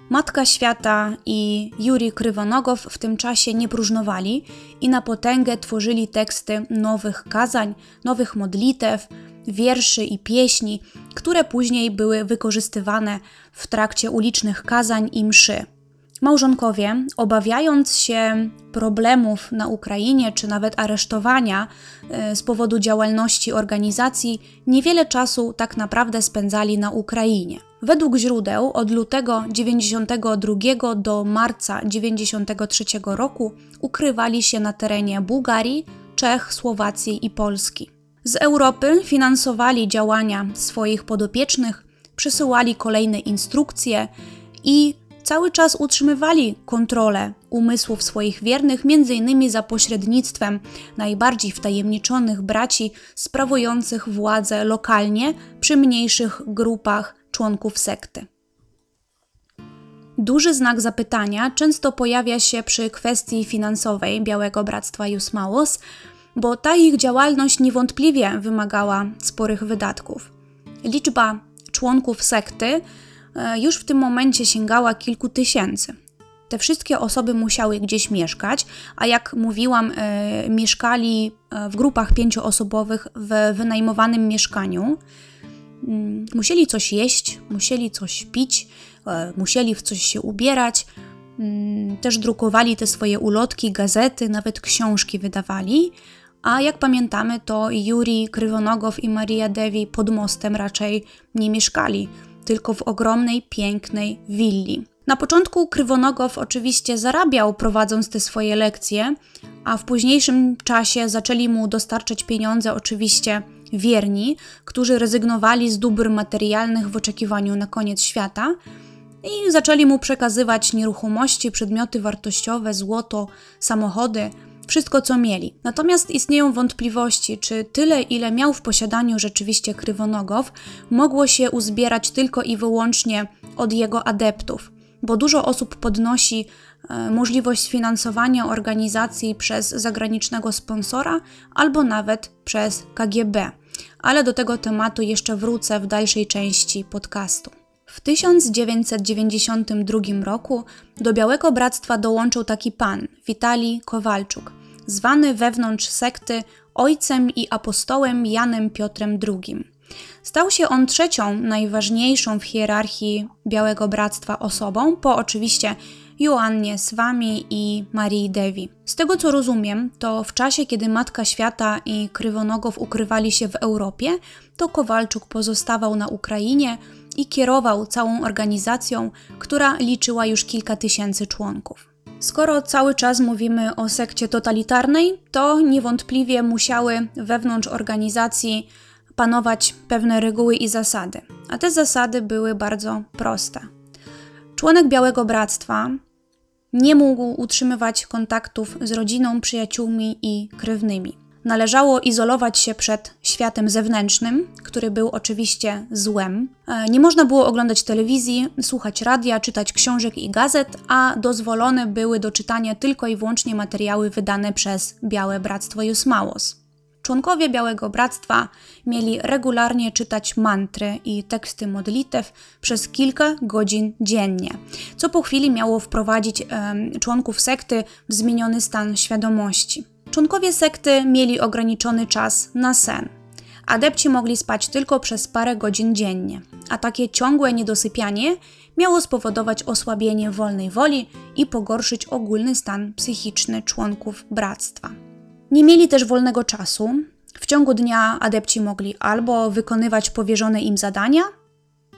Matka Świata i Juri Krywonogow w tym czasie nie próżnowali i na potęgę tworzyli teksty nowych kazań, nowych modlitew, wierszy i pieśni, które później były wykorzystywane w trakcie ulicznych kazań i mszy. Małżonkowie, obawiając się problemów na Ukrainie czy nawet aresztowania e, z powodu działalności organizacji, niewiele czasu tak naprawdę spędzali na Ukrainie. Według źródeł od lutego 92 do marca 93 roku ukrywali się na terenie Bułgarii, Czech, Słowacji i Polski. Z Europy finansowali działania swoich podopiecznych, przesyłali kolejne instrukcje i cały czas utrzymywali kontrolę umysłów swoich wiernych, m.in. za pośrednictwem najbardziej wtajemniczonych braci sprawujących władzę lokalnie przy mniejszych grupach członków sekty. Duży znak zapytania często pojawia się przy kwestii finansowej Białego Bractwa Jusmałos, bo ta ich działalność niewątpliwie wymagała sporych wydatków. Liczba członków sekty już w tym momencie sięgała kilku tysięcy. Te wszystkie osoby musiały gdzieś mieszkać, a jak mówiłam, e, mieszkali e, w grupach pięcioosobowych w wynajmowanym mieszkaniu. Mm, musieli coś jeść, musieli coś pić, musieli w coś się ubierać. Mm, też drukowali te swoje ulotki, gazety, nawet książki wydawali. A jak pamiętamy, to Juri Krywonogow i Maria Devi pod mostem raczej nie mieszkali, tylko w ogromnej, pięknej willi. Na początku Krywonogow oczywiście zarabiał prowadząc te swoje lekcje, a w późniejszym czasie zaczęli mu dostarczać pieniądze oczywiście wierni, którzy rezygnowali z dóbr materialnych w oczekiwaniu na koniec świata i zaczęli mu przekazywać nieruchomości, przedmioty wartościowe, złoto, samochody, wszystko co mieli. Natomiast istnieją wątpliwości, czy tyle, ile miał w posiadaniu rzeczywiście Krywonogow, mogło się uzbierać tylko i wyłącznie od jego adeptów, bo dużo osób podnosi e, możliwość sfinansowania organizacji przez zagranicznego sponsora albo nawet przez KGB. Ale do tego tematu jeszcze wrócę w dalszej części podcastu. W 1992 roku do Białego Bractwa dołączył taki pan, Witalij Kowalczuk, zwany wewnątrz sekty ojcem i apostołem Janem Piotrem II. Stał się on trzecią najważniejszą w hierarchii Białego Bractwa osobą, po oczywiście Joannie Swami i Marii Devi. Z tego co rozumiem, to w czasie, kiedy Matka Świata i Krywonogow ukrywali się w Europie, to Kowalczuk pozostawał na Ukrainie i kierował całą organizacją, która liczyła już kilka tysięcy członków. Skoro cały czas mówimy o sekcie totalitarnej, to niewątpliwie musiały wewnątrz organizacji panować pewne reguły i zasady, a te zasady były bardzo proste. Członek Białego Bractwa nie mógł utrzymywać kontaktów z rodziną, przyjaciółmi i krewnymi. Należało izolować się przed światem zewnętrznym, który był oczywiście złem. E, nie można było oglądać telewizji, słuchać radia, czytać książek i gazet, a dozwolone były do czytania tylko i wyłącznie materiały wydane przez Białe Bractwo Jusmałos. Członkowie Białego Bractwa mieli regularnie czytać mantry i teksty modlitew przez kilka godzin dziennie, co po chwili miało wprowadzić e, członków sekty w zmieniony stan świadomości. Członkowie sekty mieli ograniczony czas na sen. Adepci mogli spać tylko przez parę godzin dziennie, a takie ciągłe niedosypianie miało spowodować osłabienie wolnej woli i pogorszyć ogólny stan psychiczny członków bractwa. Nie mieli też wolnego czasu. W ciągu dnia adepci mogli albo wykonywać powierzone im zadania,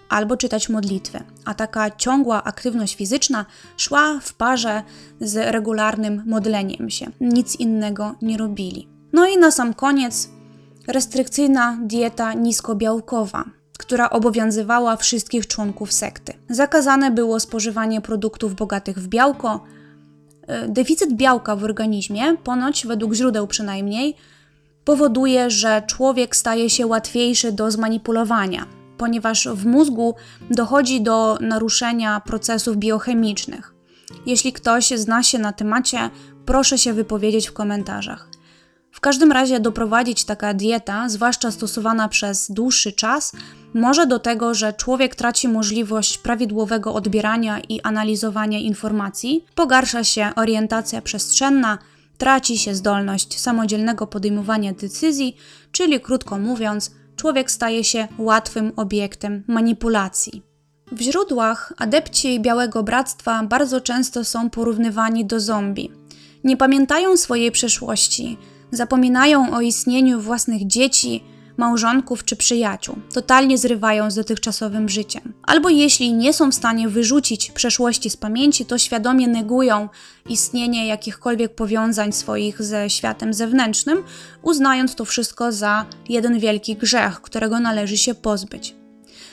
albo czytać modlitwy, a taka ciągła aktywność fizyczna szła w parze z regularnym modleniem się. Nic innego nie robili. No i na sam koniec restrykcyjna dieta niskobiałkowa, która obowiązywała wszystkich członków sekty. Zakazane było spożywanie produktów bogatych w białko. E, deficyt białka w organizmie, ponoć według źródeł przynajmniej, powoduje, że człowiek staje się łatwiejszy do zmanipulowania, ponieważ w mózgu dochodzi do naruszenia procesów biochemicznych. Jeśli ktoś zna się na temacie, proszę się wypowiedzieć w komentarzach. W każdym razie doprowadzić taka dieta, zwłaszcza stosowana przez dłuższy czas, może do tego, że człowiek traci możliwość prawidłowego odbierania i analizowania informacji, pogarsza się orientacja przestrzenna, traci się zdolność samodzielnego podejmowania decyzji, czyli krótko mówiąc, człowiek staje się łatwym obiektem manipulacji. W źródłach adepci Białego Bractwa bardzo często są porównywani do zombie. Nie pamiętają swojej przeszłości, zapominają o istnieniu własnych dzieci, małżonków czy przyjaciół, totalnie zrywają z dotychczasowym życiem. Albo jeśli nie są w stanie wyrzucić przeszłości z pamięci, to świadomie negują istnienie jakichkolwiek powiązań swoich ze światem zewnętrznym, uznając to wszystko za jeden wielki grzech, którego należy się pozbyć.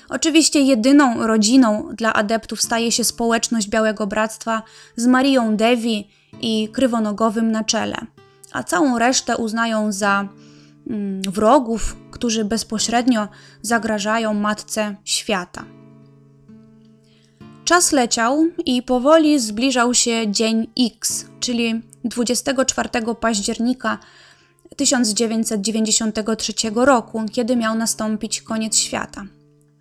Oczywiście jedyną rodziną dla adeptów staje się społeczność Białego Bractwa z Marią Devi i Krywonogowym na czele, a całą resztę uznają za mm, wrogów, którzy bezpośrednio zagrażają matce świata. Czas leciał i powoli zbliżał się dzień X, czyli 24 października 1993 roku, kiedy miał nastąpić koniec świata.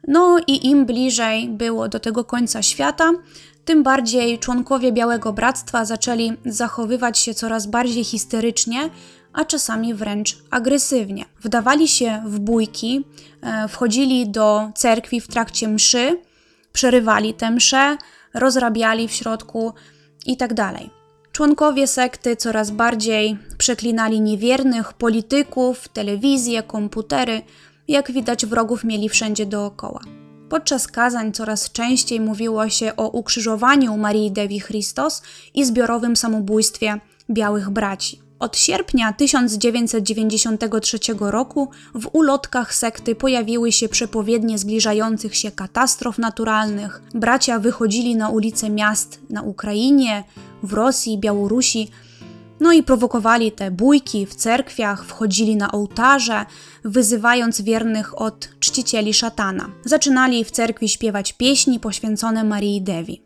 No i im bliżej było do tego końca świata, tym bardziej członkowie Białego Bractwa zaczęli zachowywać się coraz bardziej histerycznie, a czasami wręcz agresywnie. Wdawali się w bójki, e, wchodzili do cerkwi w trakcie mszy, przerywali tę mszę, rozrabiali w środku itd. Tak Członkowie sekty coraz bardziej przeklinali niewiernych, polityków, telewizję, komputery. Jak widać, wrogów mieli wszędzie dookoła. Podczas kazań coraz częściej mówiło się o ukrzyżowaniu Marii Devi Christos i zbiorowym samobójstwie białych braci. Od sierpnia 1993 roku w ulotkach sekty pojawiły się przepowiednie zbliżających się katastrof naturalnych. Bracia wychodzili na ulice miast na Ukrainie, w Rosji, Białorusi, no i prowokowali te bójki w cerkwiach, wchodzili na ołtarze, wyzywając wiernych od czcicieli szatana. Zaczynali w cerkwi śpiewać pieśni poświęcone Marii Devi.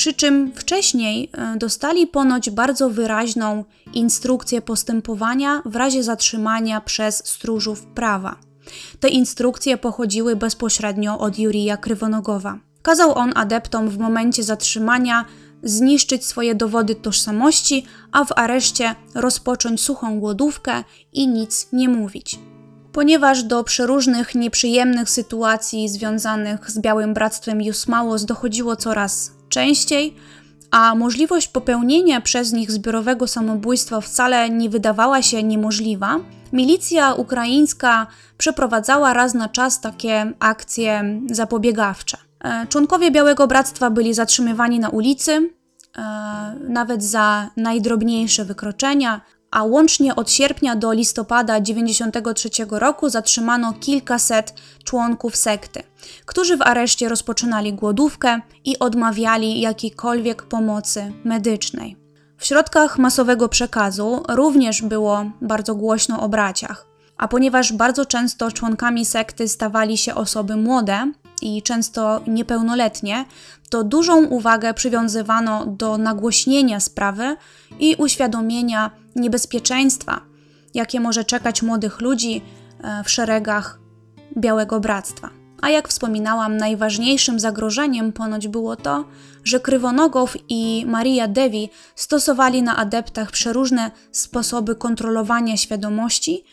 Przy czym wcześniej e, dostali ponoć bardzo wyraźną instrukcję postępowania w razie zatrzymania przez stróżów prawa. Te instrukcje pochodziły bezpośrednio od Jurija Krywonogowa. Kazał on adeptom w momencie zatrzymania zniszczyć swoje dowody tożsamości, a w areszcie rozpocząć suchą głodówkę i nic nie mówić. Ponieważ do przeróżnych nieprzyjemnych sytuacji związanych z Białym Bractwem Jusmałos dochodziło coraz częściej, a możliwość popełnienia przez nich zbiorowego samobójstwa wcale nie wydawała się niemożliwa, milicja ukraińska przeprowadzała raz na czas takie akcje zapobiegawcze. E, członkowie Białego Bractwa byli zatrzymywani na ulicy, e, nawet za najdrobniejsze wykroczenia, a łącznie od sierpnia do listopada 1993 roku zatrzymano kilkaset członków sekty, którzy w areszcie rozpoczynali głodówkę i odmawiali jakiejkolwiek pomocy medycznej. W środkach masowego przekazu również było bardzo głośno o braciach, a ponieważ bardzo często członkami sekty stawali się osoby młode, i często niepełnoletnie, to dużą uwagę przywiązywano do nagłośnienia sprawy i uświadomienia niebezpieczeństwa, jakie może czekać młodych ludzi e, w szeregach Białego Bractwa. A jak wspominałam, najważniejszym zagrożeniem ponoć było to, że Krywonogow i Maria Devi stosowali na adeptach przeróżne sposoby kontrolowania świadomości,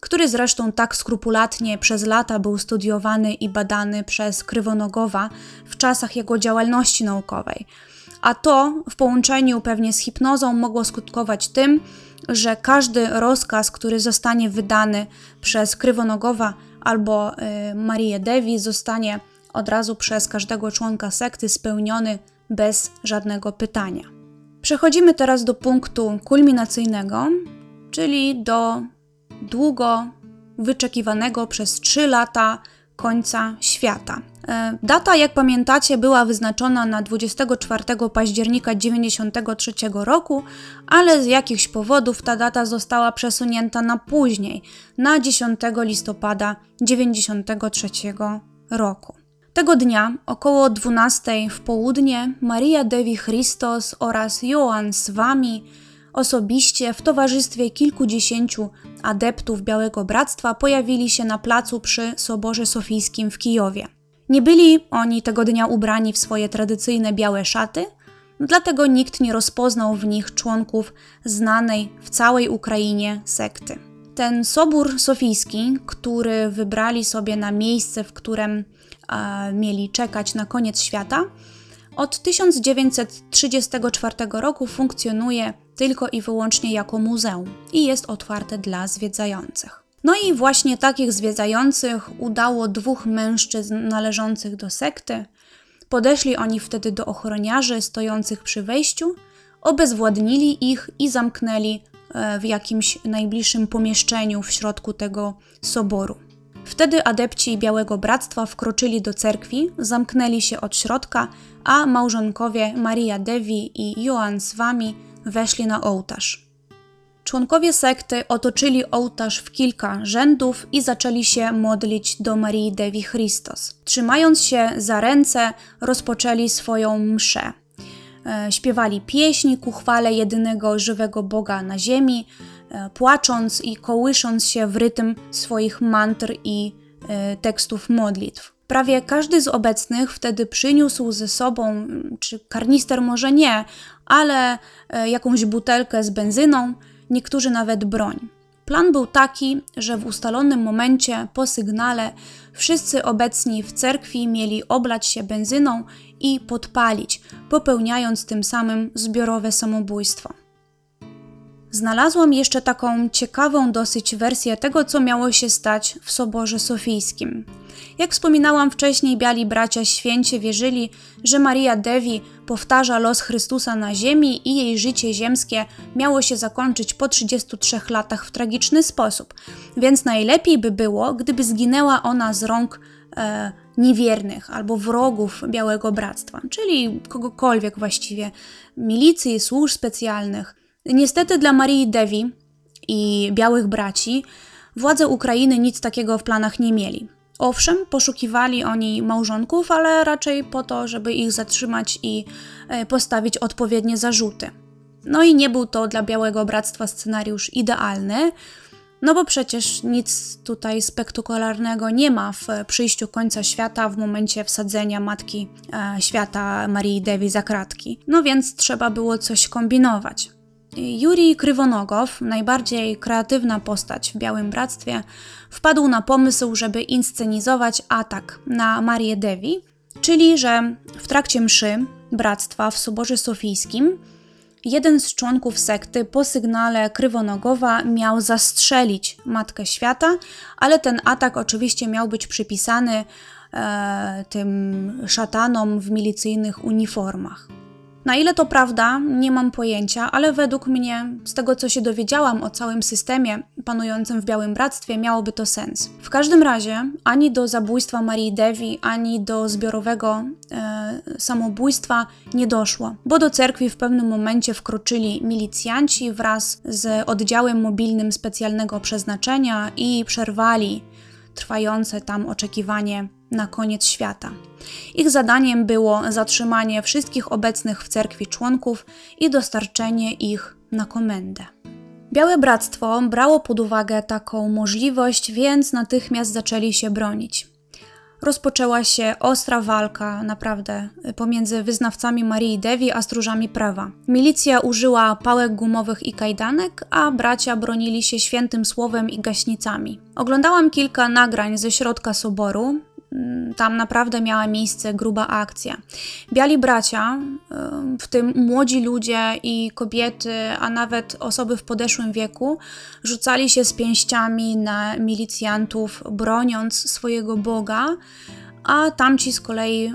który zresztą tak skrupulatnie przez lata był studiowany i badany przez Krywonogowa w czasach jego działalności naukowej. A to w połączeniu pewnie z hipnozą mogło skutkować tym, że każdy rozkaz, który zostanie wydany przez Krywonogowa albo y, Marię Devi, zostanie od razu przez każdego członka sekty spełniony bez żadnego pytania. Przechodzimy teraz do punktu kulminacyjnego, czyli do długo wyczekiwanego przez 3 lata końca świata. E, data, jak pamiętacie, była wyznaczona na 24 października 1993 roku, ale z jakichś powodów ta data została przesunięta na później, na 10 listopada 1993 roku. Tego dnia, około 12 w południe, Maria Devi Christos oraz Joan Swami osobiście w towarzystwie kilkudziesięciu adeptów Białego Bractwa pojawili się na placu przy Soborze Sofijskim w Kijowie. Nie byli oni tego dnia ubrani w swoje tradycyjne białe szaty, dlatego nikt nie rozpoznał w nich członków znanej w całej Ukrainie sekty. Ten Sobór Sofijski, który wybrali sobie na miejsce, w którym e, mieli czekać na koniec świata, od 1934 roku funkcjonuje tylko i wyłącznie jako muzeum i jest otwarte dla zwiedzających. No i właśnie takich zwiedzających udało dwóch mężczyzn należących do sekty. Podeszli oni wtedy do ochroniarzy stojących przy wejściu, obezwładnili ich i zamknęli e, w jakimś najbliższym pomieszczeniu w środku tego soboru. Wtedy adepci Białego Bractwa wkroczyli do cerkwi, zamknęli się od środka, a małżonkowie Maria Devi i Joan Swami weszli na ołtarz. Członkowie sekty otoczyli ołtarz w kilka rzędów i zaczęli się modlić do Marii Devi Christos. Trzymając się za ręce, rozpoczęli swoją mszę. E, śpiewali pieśni ku chwale jedynego żywego Boga na ziemi, e, płacząc i kołysząc się w rytm swoich mantr i e, tekstów modlitw. Prawie każdy z obecnych wtedy przyniósł ze sobą, czy karnister może nie, ale e, jakąś butelkę z benzyną, niektórzy nawet broń. Plan był taki, że w ustalonym momencie po sygnale wszyscy obecni w cerkwi mieli oblać się benzyną i podpalić, popełniając tym samym zbiorowe samobójstwo. Znalazłam jeszcze taką ciekawą dosyć wersję tego, co miało się stać w Soborze Sofijskim. Jak wspominałam wcześniej, biali bracia święcie wierzyli, że Maria Devi powtarza los Chrystusa na ziemi i jej życie ziemskie miało się zakończyć po 33 latach w tragiczny sposób, więc najlepiej by było, gdyby zginęła ona z rąk e, niewiernych albo wrogów Białego Bractwa, czyli kogokolwiek właściwie, milicji, służb specjalnych. Niestety dla Marii Devi i Białych Braci władze Ukrainy nic takiego w planach nie mieli. Owszem, poszukiwali oni małżonków, ale raczej po to, żeby ich zatrzymać i e, postawić odpowiednie zarzuty. No i nie był to dla Białego Bractwa scenariusz idealny, no bo przecież nic tutaj spektakularnego nie ma w przyjściu końca świata w momencie wsadzenia Matki e, Świata Marii Dewi za kratki. No więc trzeba było coś kombinować. Jurij Krywonogow, najbardziej kreatywna postać w Białym Bractwie, wpadł na pomysł, żeby inscenizować atak na Marię Devi, czyli że w trakcie mszy Bractwa w Soborze Sofijskim jeden z członków sekty po sygnale Krywonogowa miał zastrzelić Matkę Świata, ale ten atak oczywiście miał być przypisany e, tym szatanom w milicyjnych uniformach. Na ile to prawda, nie mam pojęcia, ale według mnie, z tego co się dowiedziałam o całym systemie panującym w Białym Bractwie, miałoby to sens. W każdym razie, ani do zabójstwa Marii Devi, ani do zbiorowego e, samobójstwa nie doszło, bo do cerkwi w pewnym momencie wkroczyli milicjanci wraz z oddziałem mobilnym specjalnego przeznaczenia i przerwali trwające tam oczekiwanie na koniec świata. Ich zadaniem było zatrzymanie wszystkich obecnych w cerkwi członków i dostarczenie ich na komendę. Białe Bractwo brało pod uwagę taką możliwość, więc natychmiast zaczęli się bronić. Rozpoczęła się ostra walka, naprawdę, pomiędzy wyznawcami Marii Dewi a stróżami prawa. Milicja użyła pałek gumowych i kajdanek, a bracia bronili się świętym słowem i gaśnicami. Oglądałam kilka nagrań ze środka soboru, tam naprawdę miała miejsce gruba akcja. Biali bracia, w tym młodzi ludzie i kobiety, a nawet osoby w podeszłym wieku, rzucali się z pięściami na milicjantów, broniąc swojego Boga, a tamci z kolei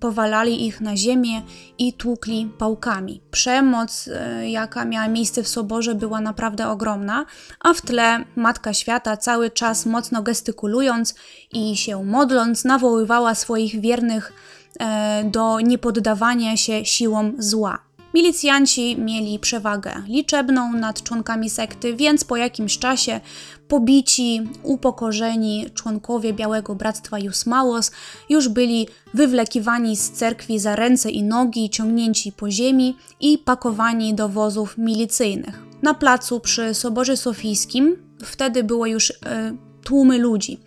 powalali ich na ziemię i tłukli pałkami. Przemoc, e, jaka miała miejsce w soborze, była naprawdę ogromna, a w tle Matka Świata cały czas mocno gestykulując i się modląc, nawoływała swoich wiernych e, do niepoddawania się siłom zła. Milicjanci mieli przewagę liczebną nad członkami sekty, więc po jakimś czasie pobici, upokorzeni członkowie Białego Bractwa Jusmałos już byli wywlekiwani z cerkwi za ręce i nogi, ciągnięci po ziemi i pakowani do wozów milicyjnych. Na placu przy Soborze Sofijskim wtedy było już e, tłumy ludzi.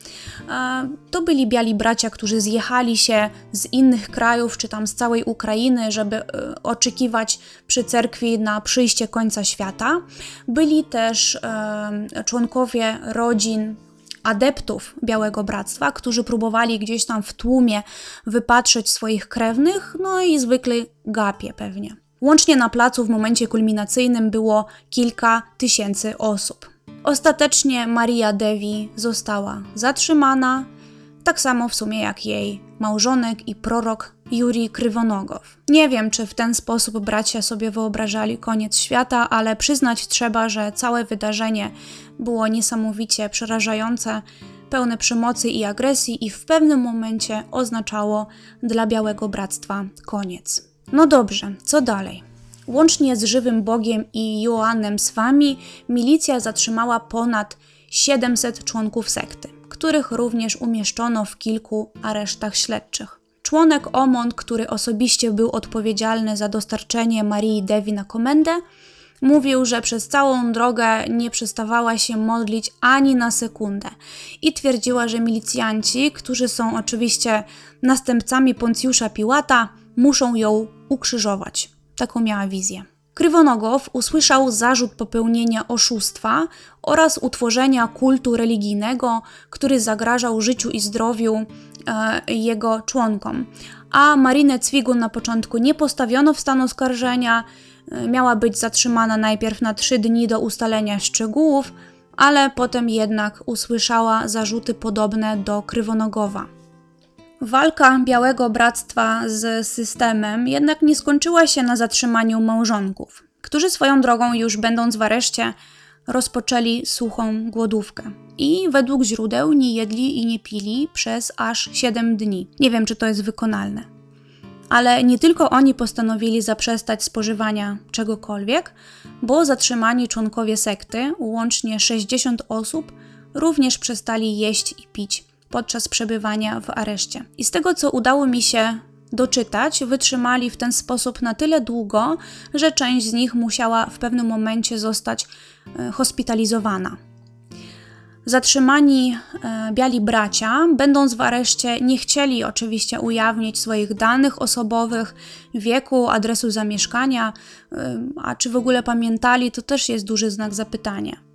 To byli biali bracia, którzy zjechali się z innych krajów, czy tam z całej Ukrainy, żeby e, oczekiwać przy cerkwi na przyjście końca świata. Byli też e, członkowie rodzin adeptów Białego Bractwa, którzy próbowali gdzieś tam w tłumie wypatrzeć swoich krewnych, no i zwykle gapie pewnie. Łącznie na placu w momencie kulminacyjnym było kilka tysięcy osób. Ostatecznie Maria Devi została zatrzymana, tak samo w sumie jak jej małżonek i prorok Juri Krywonogow. Nie wiem, czy w ten sposób bracia sobie wyobrażali koniec świata, ale przyznać trzeba, że całe wydarzenie było niesamowicie przerażające, pełne przemocy i agresji i w pewnym momencie oznaczało dla Białego Bractwa koniec. No dobrze, co dalej? Łącznie z żywym Bogiem i Joannem z wami, milicja zatrzymała ponad 700 członków sekty, których również umieszczono w kilku aresztach śledczych. Członek Omon, który osobiście był odpowiedzialny za dostarczenie Marii Devi na komendę, Mówił, że przez całą drogę nie przestawała się modlić ani na sekundę i twierdziła, że milicjanci, którzy są oczywiście następcami Poncjusza Piłata, muszą ją ukrzyżować. Taką miała wizję. Krywonogow usłyszał zarzut popełnienia oszustwa oraz utworzenia kultu religijnego, który zagrażał życiu i zdrowiu e, jego członkom. A Marinę Cwigun na początku nie postawiono w stan oskarżenia, e, miała być zatrzymana najpierw na trzy dni do ustalenia szczegółów, ale potem jednak usłyszała zarzuty podobne do Krywonogowa. Walka Białego Bractwa z systemem jednak nie skończyła się na zatrzymaniu małżonków, którzy swoją drogą już będąc w areszcie rozpoczęli suchą głodówkę. I według źródeł nie jedli i nie pili przez aż 7 dni. Nie wiem, czy to jest wykonalne. Ale nie tylko oni postanowili zaprzestać spożywania czegokolwiek, bo zatrzymani członkowie sekty, łącznie 60 osób, również przestali jeść i pić podczas przebywania w areszcie. I z tego, co udało mi się doczytać, wytrzymali w ten sposób na tyle długo, że część z nich musiała w pewnym momencie zostać e, hospitalizowana. Zatrzymani e, biali bracia, będąc w areszcie, nie chcieli oczywiście ujawnić swoich danych osobowych, wieku, adresu zamieszkania, e, a czy w ogóle pamiętali, to też jest duży znak zapytania.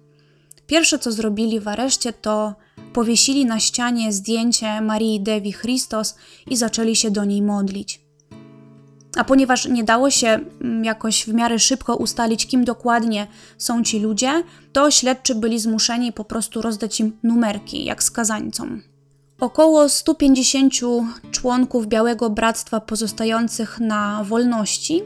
Pierwsze, co zrobili w areszcie, to powiesili na ścianie zdjęcie Marii Devi Christos i zaczęli się do niej modlić. A ponieważ nie dało się mm, jakoś w miarę szybko ustalić, kim dokładnie są ci ludzie, to śledczy byli zmuszeni po prostu rozdać im numerki, jak skazańcom. Około 150 członków Białego Bractwa pozostających na wolności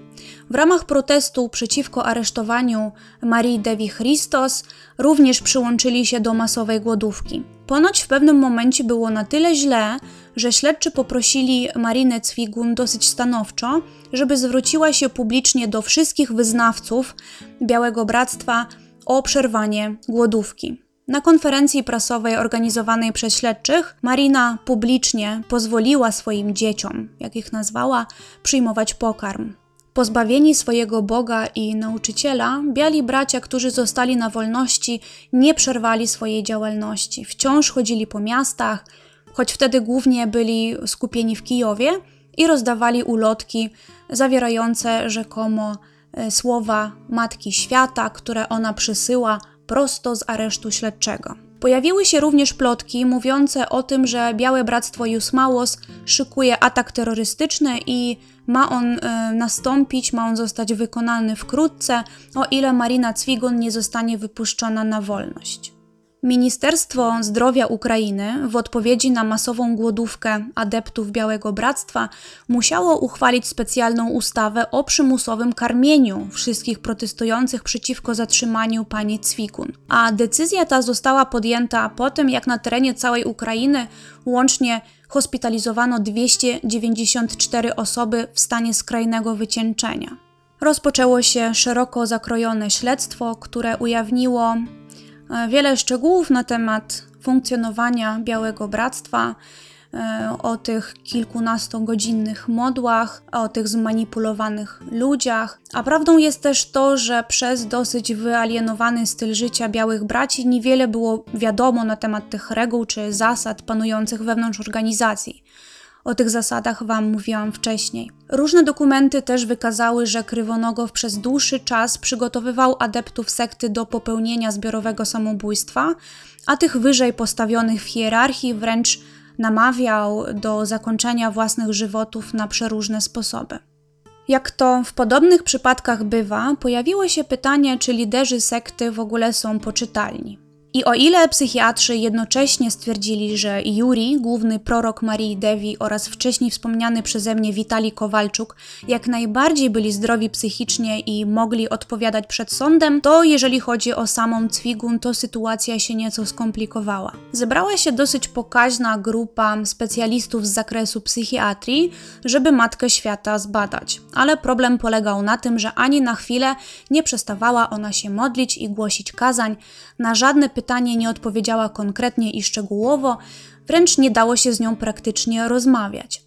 w ramach protestu przeciwko aresztowaniu Marii Devi Christos również przyłączyli się do masowej głodówki. Ponoć w pewnym momencie było na tyle źle, że śledczy poprosili Marinę Cwigun dosyć stanowczo, żeby zwróciła się publicznie do wszystkich wyznawców Białego Bractwa o przerwanie głodówki. Na konferencji prasowej organizowanej przez śledczych, Marina publicznie pozwoliła swoim dzieciom, jak ich nazwała, przyjmować pokarm. Pozbawieni swojego Boga i nauczyciela, biali bracia, którzy zostali na wolności, nie przerwali swojej działalności. Wciąż chodzili po miastach, choć wtedy głównie byli skupieni w Kijowie i rozdawali ulotki zawierające rzekomo e, słowa Matki Świata, które ona przysyła prosto z aresztu śledczego. Pojawiły się również plotki mówiące o tym, że Białe Bractwo Jusmałos szykuje atak terrorystyczny i ma on y, nastąpić, ma on zostać wykonany wkrótce, o ile Marina Cwigon nie zostanie wypuszczona na wolność. Ministerstwo Zdrowia Ukrainy w odpowiedzi na masową głodówkę adeptów Białego Bractwa musiało uchwalić specjalną ustawę o przymusowym karmieniu wszystkich protestujących przeciwko zatrzymaniu pani Cwikun. A decyzja ta została podjęta po tym, jak na terenie całej Ukrainy łącznie hospitalizowano 294 osoby w stanie skrajnego wycieńczenia. Rozpoczęło się szeroko zakrojone śledztwo, które ujawniło wiele szczegółów na temat funkcjonowania Białego Bractwa, e, o tych kilkunastogodzinnych modłach, o tych zmanipulowanych ludziach. A prawdą jest też to, że przez dosyć wyalienowany styl życia białych braci niewiele było wiadomo na temat tych reguł czy zasad panujących wewnątrz organizacji. O tych zasadach Wam mówiłam wcześniej. Różne dokumenty też wykazały, że Krywonogow przez dłuższy czas przygotowywał adeptów sekty do popełnienia zbiorowego samobójstwa, a tych wyżej postawionych w hierarchii wręcz namawiał do zakończenia własnych żywotów na przeróżne sposoby. Jak to w podobnych przypadkach bywa, pojawiło się pytanie, czy liderzy sekty w ogóle są poczytalni. I o ile psychiatrzy jednocześnie stwierdzili, że Juri, główny prorok Marii Devi oraz wcześniej wspomniany przeze mnie Witali Kowalczuk jak najbardziej byli zdrowi psychicznie i mogli odpowiadać przed sądem, to jeżeli chodzi o samą Cwigun, to sytuacja się nieco skomplikowała. Zebrała się dosyć pokaźna grupa specjalistów z zakresu psychiatrii, żeby Matkę Świata zbadać. Ale problem polegał na tym, że ani na chwilę nie przestawała ona się modlić i głosić kazań, na żadne pytanie nie odpowiedziała konkretnie i szczegółowo, wręcz nie dało się z nią praktycznie rozmawiać.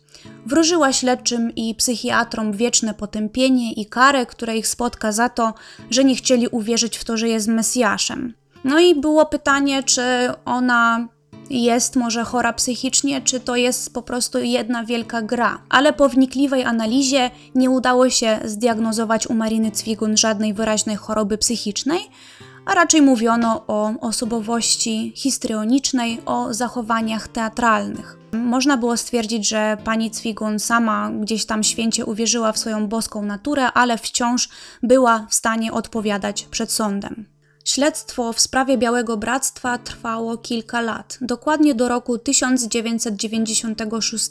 wróżyła śledczym i psychiatrom wieczne potępienie i karę, które ich spotka za to, że nie chcieli uwierzyć w to, że jest Mesjaszem. No i było pytanie, czy ona jest może chora psychicznie, czy to jest po prostu jedna wielka gra. Ale po wnikliwej analizie nie udało się zdiagnozować u Mariny Cwigun żadnej wyraźnej choroby psychicznej, a raczej mówiono o osobowości histrionicznej, o zachowaniach teatralnych. Można było stwierdzić, że pani Cwigun sama gdzieś tam święcie uwierzyła w swoją boską naturę, ale wciąż była w stanie odpowiadać przed sądem. Śledztwo w sprawie Białego Bractwa trwało kilka lat, dokładnie do roku 1996,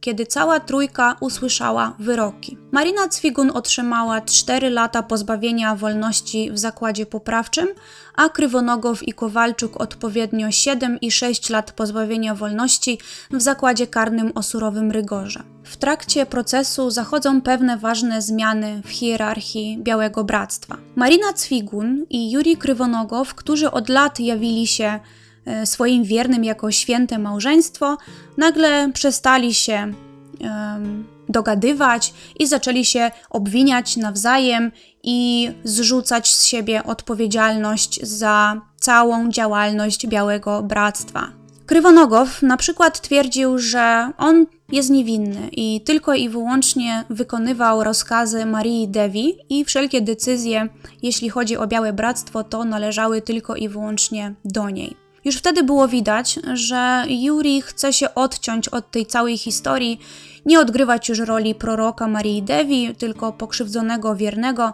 kiedy cała trójka usłyszała wyroki. Marina Cwigun otrzymała 4 lata pozbawienia wolności w zakładzie poprawczym, a Krywonogow i Kowalczuk odpowiednio 7 i 6 lat pozbawienia wolności w zakładzie karnym o surowym rygorze. W trakcie procesu zachodzą pewne ważne zmiany w hierarchii Białego Bractwa. Marina Cwigun i Juri Krywonogow, którzy od lat jawili się e, swoim wiernym jako święte małżeństwo, nagle przestali się um, dogadywać i zaczęli się obwiniać nawzajem i zrzucać z siebie odpowiedzialność za całą działalność Białego Bractwa. Krywonogow na przykład twierdził, że on jest niewinny i tylko i wyłącznie wykonywał rozkazy Marii Devi i wszelkie decyzje, jeśli chodzi o Białe Bractwo, to należały tylko i wyłącznie do niej. Już wtedy było widać, że Yuri chce się odciąć od tej całej historii, nie odgrywać już roli proroka Marii Devi, tylko pokrzywdzonego wiernego,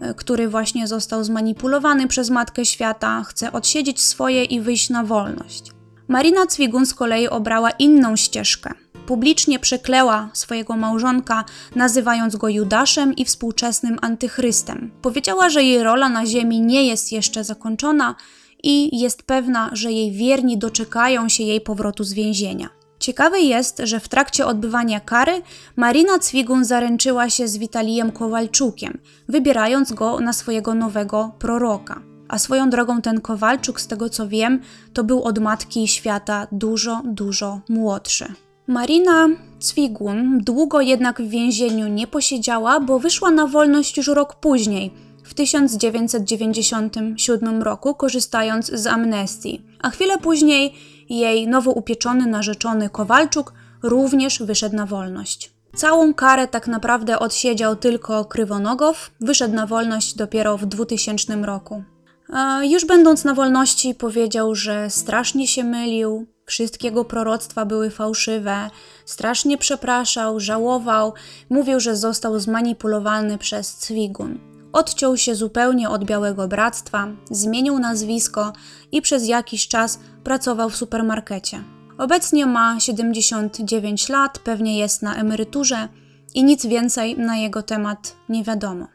e, który właśnie został zmanipulowany przez Matkę Świata, chce odsiedzieć swoje i wyjść na wolność. Marina Cwigun z kolei obrała inną ścieżkę. Publicznie przekleła swojego małżonka, nazywając go Judaszem i współczesnym antychrystem. Powiedziała, że jej rola na ziemi nie jest jeszcze zakończona i jest pewna, że jej wierni doczekają się jej powrotu z więzienia. Ciekawe jest, że w trakcie odbywania kary Marina Cwigun zaręczyła się z Witalijem Kowalczukiem, wybierając go na swojego nowego proroka. A swoją drogą ten Kowalczuk, z tego co wiem, to był od matki świata dużo, dużo młodszy. Marina Cwigun długo jednak w więzieniu nie posiedziała, bo wyszła na wolność już rok później, w 1997 roku, korzystając z amnestii. A chwilę później jej nowo upieczony narzeczony Kowalczuk również wyszedł na wolność. Całą karę tak naprawdę odsiedział tylko Krywonogow, wyszedł na wolność dopiero w 2000 roku. Już będąc na wolności, powiedział, że strasznie się mylił, wszystkiego proroctwa były fałszywe, strasznie przepraszał, żałował, mówił, że został zmanipulowany przez Cwigun. Odciął się zupełnie od Białego Bractwa, zmienił nazwisko i przez jakiś czas pracował w supermarkecie. Obecnie ma 79 lat, pewnie jest na emeryturze i nic więcej na jego temat nie wiadomo.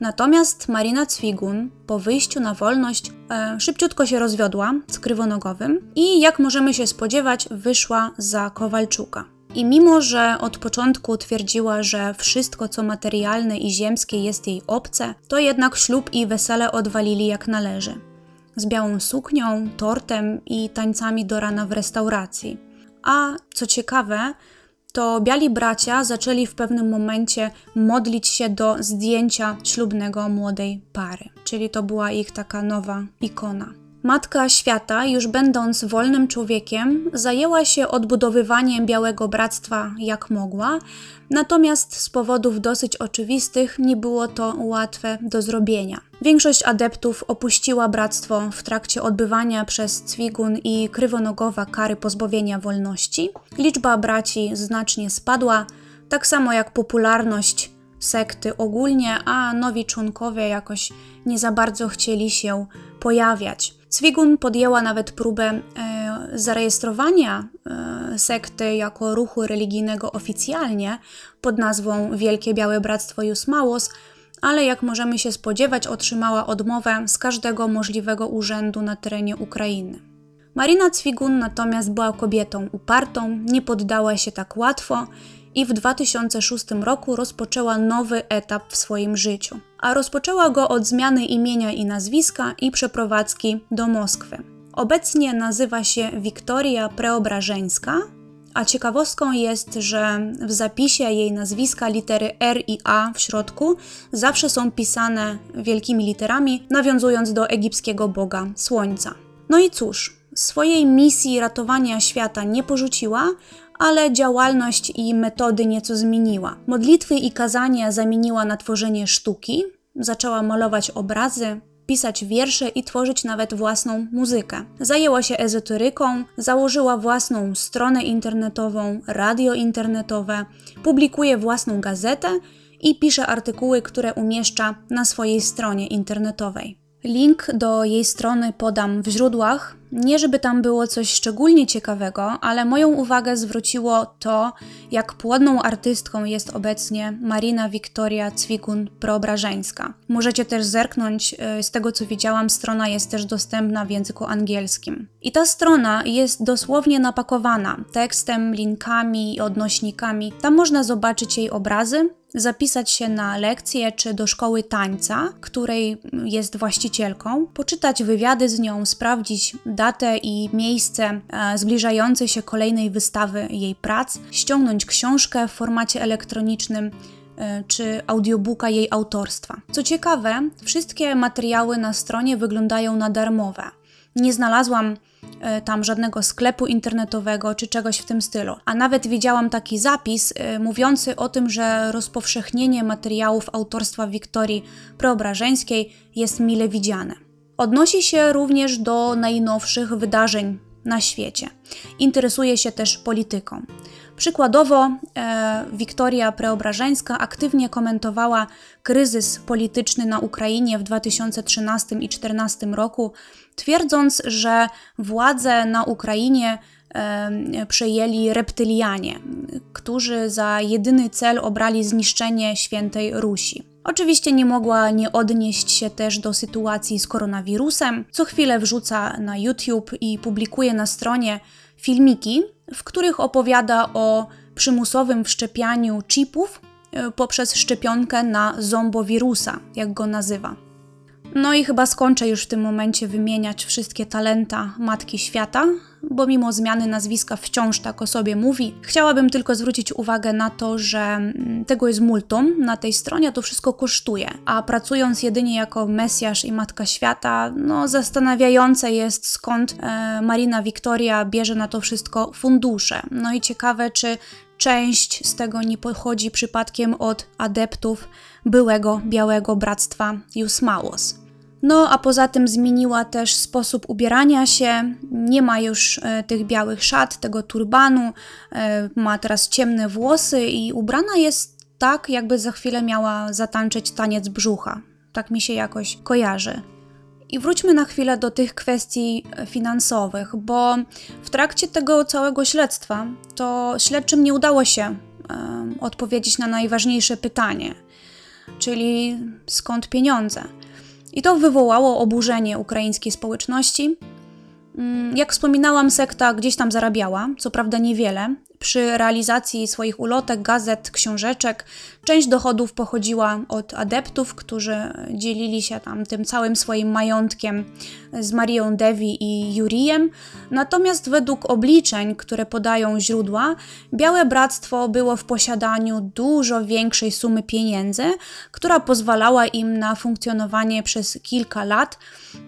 Natomiast Marina Cwigun po wyjściu na wolność e, szybciutko się rozwiodła z Krywonogowym i jak możemy się spodziewać wyszła za Kowalczuka. I mimo, że od początku twierdziła, że wszystko co materialne i ziemskie jest jej obce, to jednak ślub i wesele odwalili jak należy. Z białą suknią, tortem i tańcami do rana w restauracji. A co ciekawe, to biali bracia zaczęli w pewnym momencie modlić się do zdjęcia ślubnego młodej pary, czyli to była ich taka nowa ikona. Matka Świata, już będąc wolnym człowiekiem, zajęła się odbudowywaniem Białego Bractwa jak mogła, natomiast z powodów dosyć oczywistych nie było to łatwe do zrobienia. Większość adeptów opuściła bractwo w trakcie odbywania przez Cwigun i Krywonogowa kary pozbawienia wolności. Liczba braci znacznie spadła, tak samo jak popularność sekty ogólnie, a nowi członkowie jakoś nie za bardzo chcieli się pojawiać. Cwigun podjęła nawet próbę e, zarejestrowania e, sekty jako ruchu religijnego oficjalnie pod nazwą Wielkie Białe Bractwo Jusmałos, ale jak możemy się spodziewać, otrzymała odmowę z każdego możliwego urzędu na terenie Ukrainy. Marina Cwigun natomiast była kobietą upartą, nie poddała się tak łatwo i w 2006 roku rozpoczęła nowy etap w swoim życiu. A rozpoczęła go od zmiany imienia i nazwiska i przeprowadzki do Moskwy. Obecnie nazywa się Wiktoria Preobrażeńska a ciekawostką jest, że w zapisie jej nazwiska litery R i A w środku zawsze są pisane wielkimi literami, nawiązując do egipskiego boga słońca. No i cóż, swojej misji ratowania świata nie porzuciła, ale działalność i metody nieco zmieniła. Modlitwy i kazania zamieniła na tworzenie sztuki, zaczęła malować obrazy, pisać wiersze i tworzyć nawet własną muzykę. Zajęła się ezoteryką, założyła własną stronę internetową, radio internetowe, publikuje własną gazetę i pisze artykuły, które umieszcza na swojej stronie internetowej. Link do jej strony podam w źródłach. Nie, żeby tam było coś szczególnie ciekawego, ale moją uwagę zwróciło to, jak płodną artystką jest obecnie Marina Wiktoria Cwikun-Preobrażeńska. Możecie też zerknąć, y, z tego co widziałam, strona jest też dostępna w języku angielskim. I ta strona jest dosłownie napakowana tekstem, linkami i odnośnikami. Tam można zobaczyć jej obrazy, zapisać się na lekcję czy do szkoły tańca, której jest właścicielką, poczytać wywiady z nią, sprawdzić datę i miejsce e, zbliżającej się kolejnej wystawy jej prac, ściągnąć książkę w formacie elektronicznym e, czy audiobooka jej autorstwa. Co ciekawe, wszystkie materiały na stronie wyglądają na darmowe. Nie znalazłam tam żadnego sklepu internetowego czy czegoś w tym stylu. A nawet widziałam taki zapis e, mówiący o tym, że rozpowszechnienie materiałów autorstwa Wiktorii Preobrażeńskiej jest mile widziane. Odnosi się również do najnowszych wydarzeń na świecie. Interesuje się też polityką. Przykładowo, e, Wiktoria Preobrażeńska aktywnie komentowała kryzys polityczny na Ukrainie w 2013 i 2014 roku, twierdząc, że władze na Ukrainie przejęli reptylianie, którzy za jedyny cel obrali zniszczenie świętej Rusi. Oczywiście nie mogła nie odnieść się też do sytuacji z koronawirusem. Co chwilę wrzuca na YouTube i publikuje na stronie filmiki, w których opowiada o przymusowym wszczepianiu chipów e, poprzez szczepionkę na zombowirusa, jak go nazywa. No i chyba skończę już w tym momencie wymieniać wszystkie talenta Matki Świata, bo mimo zmiany nazwiska wciąż tak o sobie mówi. Chciałabym tylko zwrócić uwagę na to, że mm, tego jest multum na tej stronie, to wszystko kosztuje, a pracując jedynie jako Mesjasz i Matka Świata, no zastanawiające jest skąd e, Marina Wiktoria bierze na to wszystko fundusze. No i ciekawe, czy część z tego nie pochodzi przypadkiem od adeptów byłego Białego Bractwa Jusmałos. No, a poza tym zmieniła też sposób ubierania się. Nie ma już e, tych białych szat, tego turbanu, e, ma teraz ciemne włosy i ubrana jest tak, jakby za chwilę miała zatańczyć taniec brzucha. Tak mi się jakoś kojarzy. I wróćmy na chwilę do tych kwestii e, finansowych, bo w trakcie tego całego śledztwa to śledczym nie udało się odpowiedzieć na najważniejsze pytanie, czyli skąd pieniądze. I to wywołało oburzenie ukraińskiej społeczności. Mm, jak wspominałam, sekta gdzieś tam zarabiała, co prawda niewiele, przy realizacji swoich ulotek, gazet, książeczek. Część dochodów pochodziła od adeptów, którzy dzielili się tam tym całym swoim majątkiem z Marią Devi i Jurijem. Natomiast według obliczeń, które podają źródła, Białe Bractwo było w posiadaniu dużo większej sumy pieniędzy, która pozwalała im na funkcjonowanie przez kilka lat,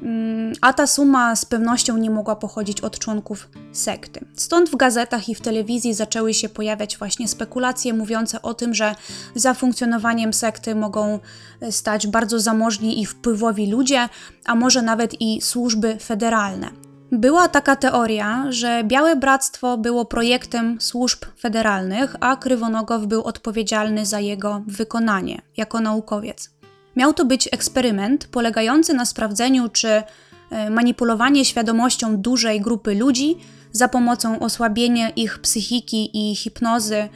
mm, a ta suma z pewnością nie mogła pochodzić od członków sekty. Stąd w gazetach i w telewizji zaczęły się pojawiać właśnie spekulacje mówiące o tym, że za funkcjonowaniem sekty mogą e, stać bardzo zamożni i wpływowi ludzie, a może nawet i służby federalne. Była taka teoria, że Białe Bractwo było projektem służb federalnych, a Krywonogow był odpowiedzialny za jego wykonanie jako naukowiec. Miał to być eksperyment polegający na sprawdzeniu, czy e, manipulowanie świadomością dużej grupy ludzi za pomocą osłabienia ich psychiki i hipnozy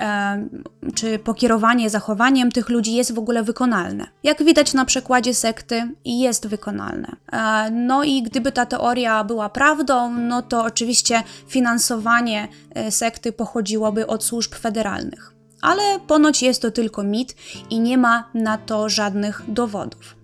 e, czy pokierowanie zachowaniem tych ludzi jest w ogóle wykonalne. Jak widać na przykładzie sekty, jest wykonalne. E, no i gdyby ta teoria była prawdą, no to oczywiście finansowanie e, sekty pochodziłoby od służb federalnych. Ale ponoć jest to tylko mit i nie ma na to żadnych dowodów.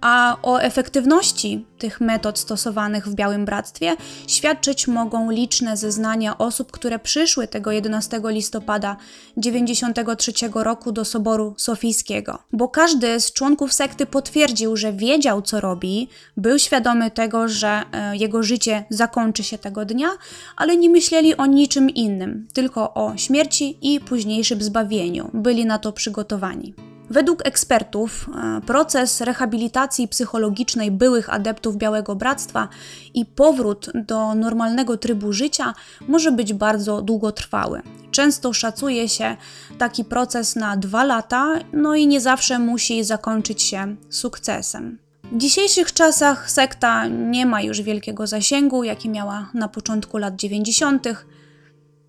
A o efektywności tych metod stosowanych w Białym Bractwie świadczyć mogą liczne zeznania osób, które przyszły tego 11 listopada 93 roku do Soboru Sofijskiego. Bo każdy z członków sekty potwierdził, że wiedział, co robi, był świadomy tego, że e, jego życie zakończy się tego dnia, ale nie myśleli o niczym innym, tylko o śmierci i późniejszym zbawieniu. Byli na to przygotowani. Według ekspertów e, proces rehabilitacji psychologicznej byłych adeptów Białego Bractwa i powrót do normalnego trybu życia może być bardzo długotrwały. Często szacuje się taki proces na dwa lata, no i nie zawsze musi zakończyć się sukcesem. W dzisiejszych czasach sekta nie ma już wielkiego zasięgu, jaki miała na początku lat 90.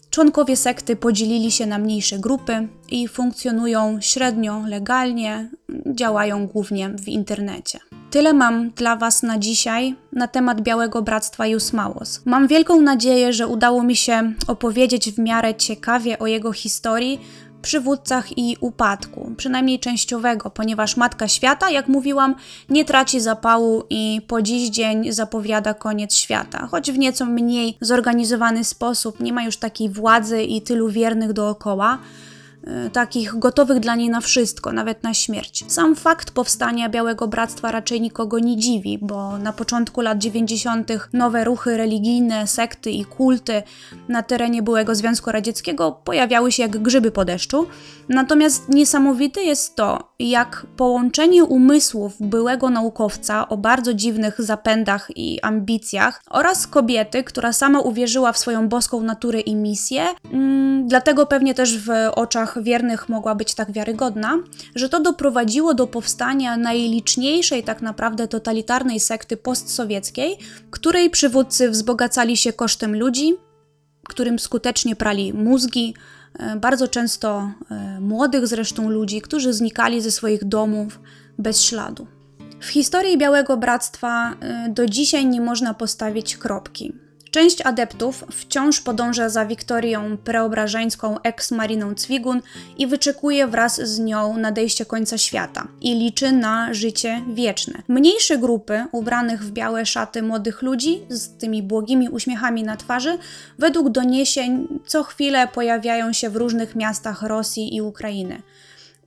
Członkowie sekty podzielili się na mniejsze grupy i funkcjonują średnio legalnie, działają głównie w internecie. Tyle mam dla Was na dzisiaj na temat Białego Bractwa Jusmałos. Mam wielką nadzieję, że udało mi się opowiedzieć w miarę ciekawie o jego historii, przywódcach i upadku, przynajmniej częściowego, ponieważ Matka Świata, jak mówiłam, nie traci zapału i po dziś dzień zapowiada koniec świata, choć w nieco mniej zorganizowany sposób, nie ma już takiej władzy i tylu wiernych dookoła. Y, takich gotowych dla niej na wszystko, nawet na śmierć. Sam fakt powstania Białego Bractwa raczej nikogo nie dziwi, bo na początku lat 90. nowe ruchy religijne, sekty i kulty na terenie byłego Związku Radzieckiego pojawiały się jak grzyby po deszczu. Natomiast niesamowite jest to, jak połączenie umysłów byłego naukowca o bardzo dziwnych zapędach i ambicjach oraz kobiety, która sama uwierzyła w swoją boską naturę i misję, mm, dlatego pewnie też w oczach oczach wiernych mogła być tak wiarygodna, że to doprowadziło do powstania najliczniejszej tak naprawdę totalitarnej sekty postsowieckiej, której przywódcy wzbogacali się kosztem ludzi, którym skutecznie prali mózgi, e, bardzo często e, młodych zresztą ludzi, którzy znikali ze swoich domów bez śladu. W historii Białego Bractwa e, do dzisiaj nie można postawić kropki. Część adeptów wciąż podąża za Wiktorią Preobrażeńską ex-Mariną Cwigun i wyczekuje wraz z nią nadejście końca świata i liczy na życie wieczne. Mniejsze grupy ubranych w białe szaty młodych ludzi z tymi błogimi uśmiechami na twarzy według doniesień co chwilę pojawiają się w różnych miastach Rosji i Ukrainy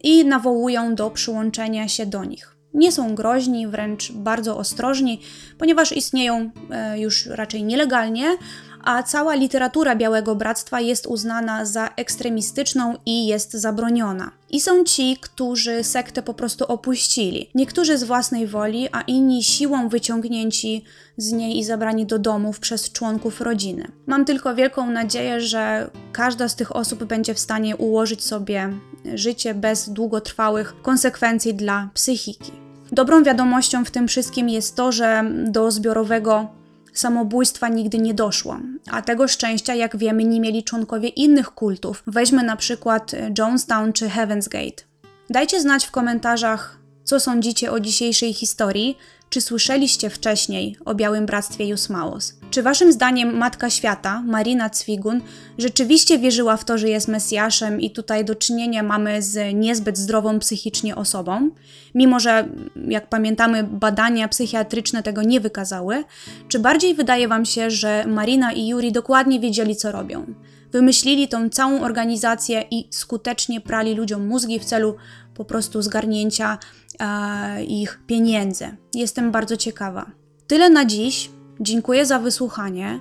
i nawołują do przyłączenia się do nich nie są groźni, wręcz bardzo ostrożni, ponieważ istnieją e, już raczej nielegalnie, a cała literatura Białego Bractwa jest uznana za ekstremistyczną i jest zabroniona. I są ci, którzy sektę po prostu opuścili. Niektórzy z własnej woli, a inni siłą wyciągnięci z niej i zabrani do domów przez członków rodziny. Mam tylko wielką nadzieję, że każda z tych osób będzie w stanie ułożyć sobie życie bez długotrwałych konsekwencji dla psychiki. Dobrą wiadomością w tym wszystkim jest to, że do zbiorowego samobójstwa nigdy nie doszło, a tego szczęścia, jak wiemy, nie mieli członkowie innych kultów. Weźmy na przykład Jonestown czy Heaven's Gate. Dajcie znać w komentarzach, co sądzicie o dzisiejszej historii, czy słyszeliście wcześniej o Białym Bractwie Jusmaos? Czy waszym zdaniem Matka Świata, Marina Cwigun, rzeczywiście wierzyła w to, że jest Mesjaszem i tutaj do czynienia mamy z niezbyt zdrową psychicznie osobą? Mimo, że jak pamiętamy badania psychiatryczne tego nie wykazały, czy bardziej wydaje wam się, że Marina i Yuri dokładnie wiedzieli co robią? Wymyślili tą całą organizację i skutecznie prali ludziom mózgi w celu po prostu zgarnięcia E, ich pieniędzy. Jestem bardzo ciekawa. Tyle na dziś. Dziękuję za wysłuchanie.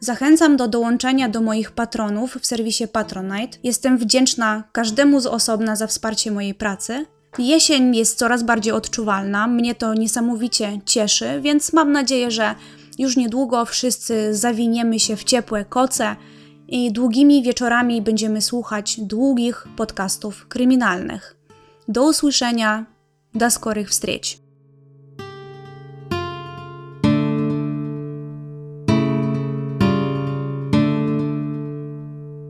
Zachęcam do dołączenia do moich patronów w serwisie Patronite. Jestem wdzięczna każdemu z osobna za wsparcie mojej pracy. Jesień jest coraz bardziej odczuwalna, mnie to niesamowicie cieszy, więc mam nadzieję, że już niedługo wszyscy zawiniemy się w ciepłe koce i długimi wieczorami będziemy słuchać długich podcastów kryminalnych. Do usłyszenia до скорых встреч!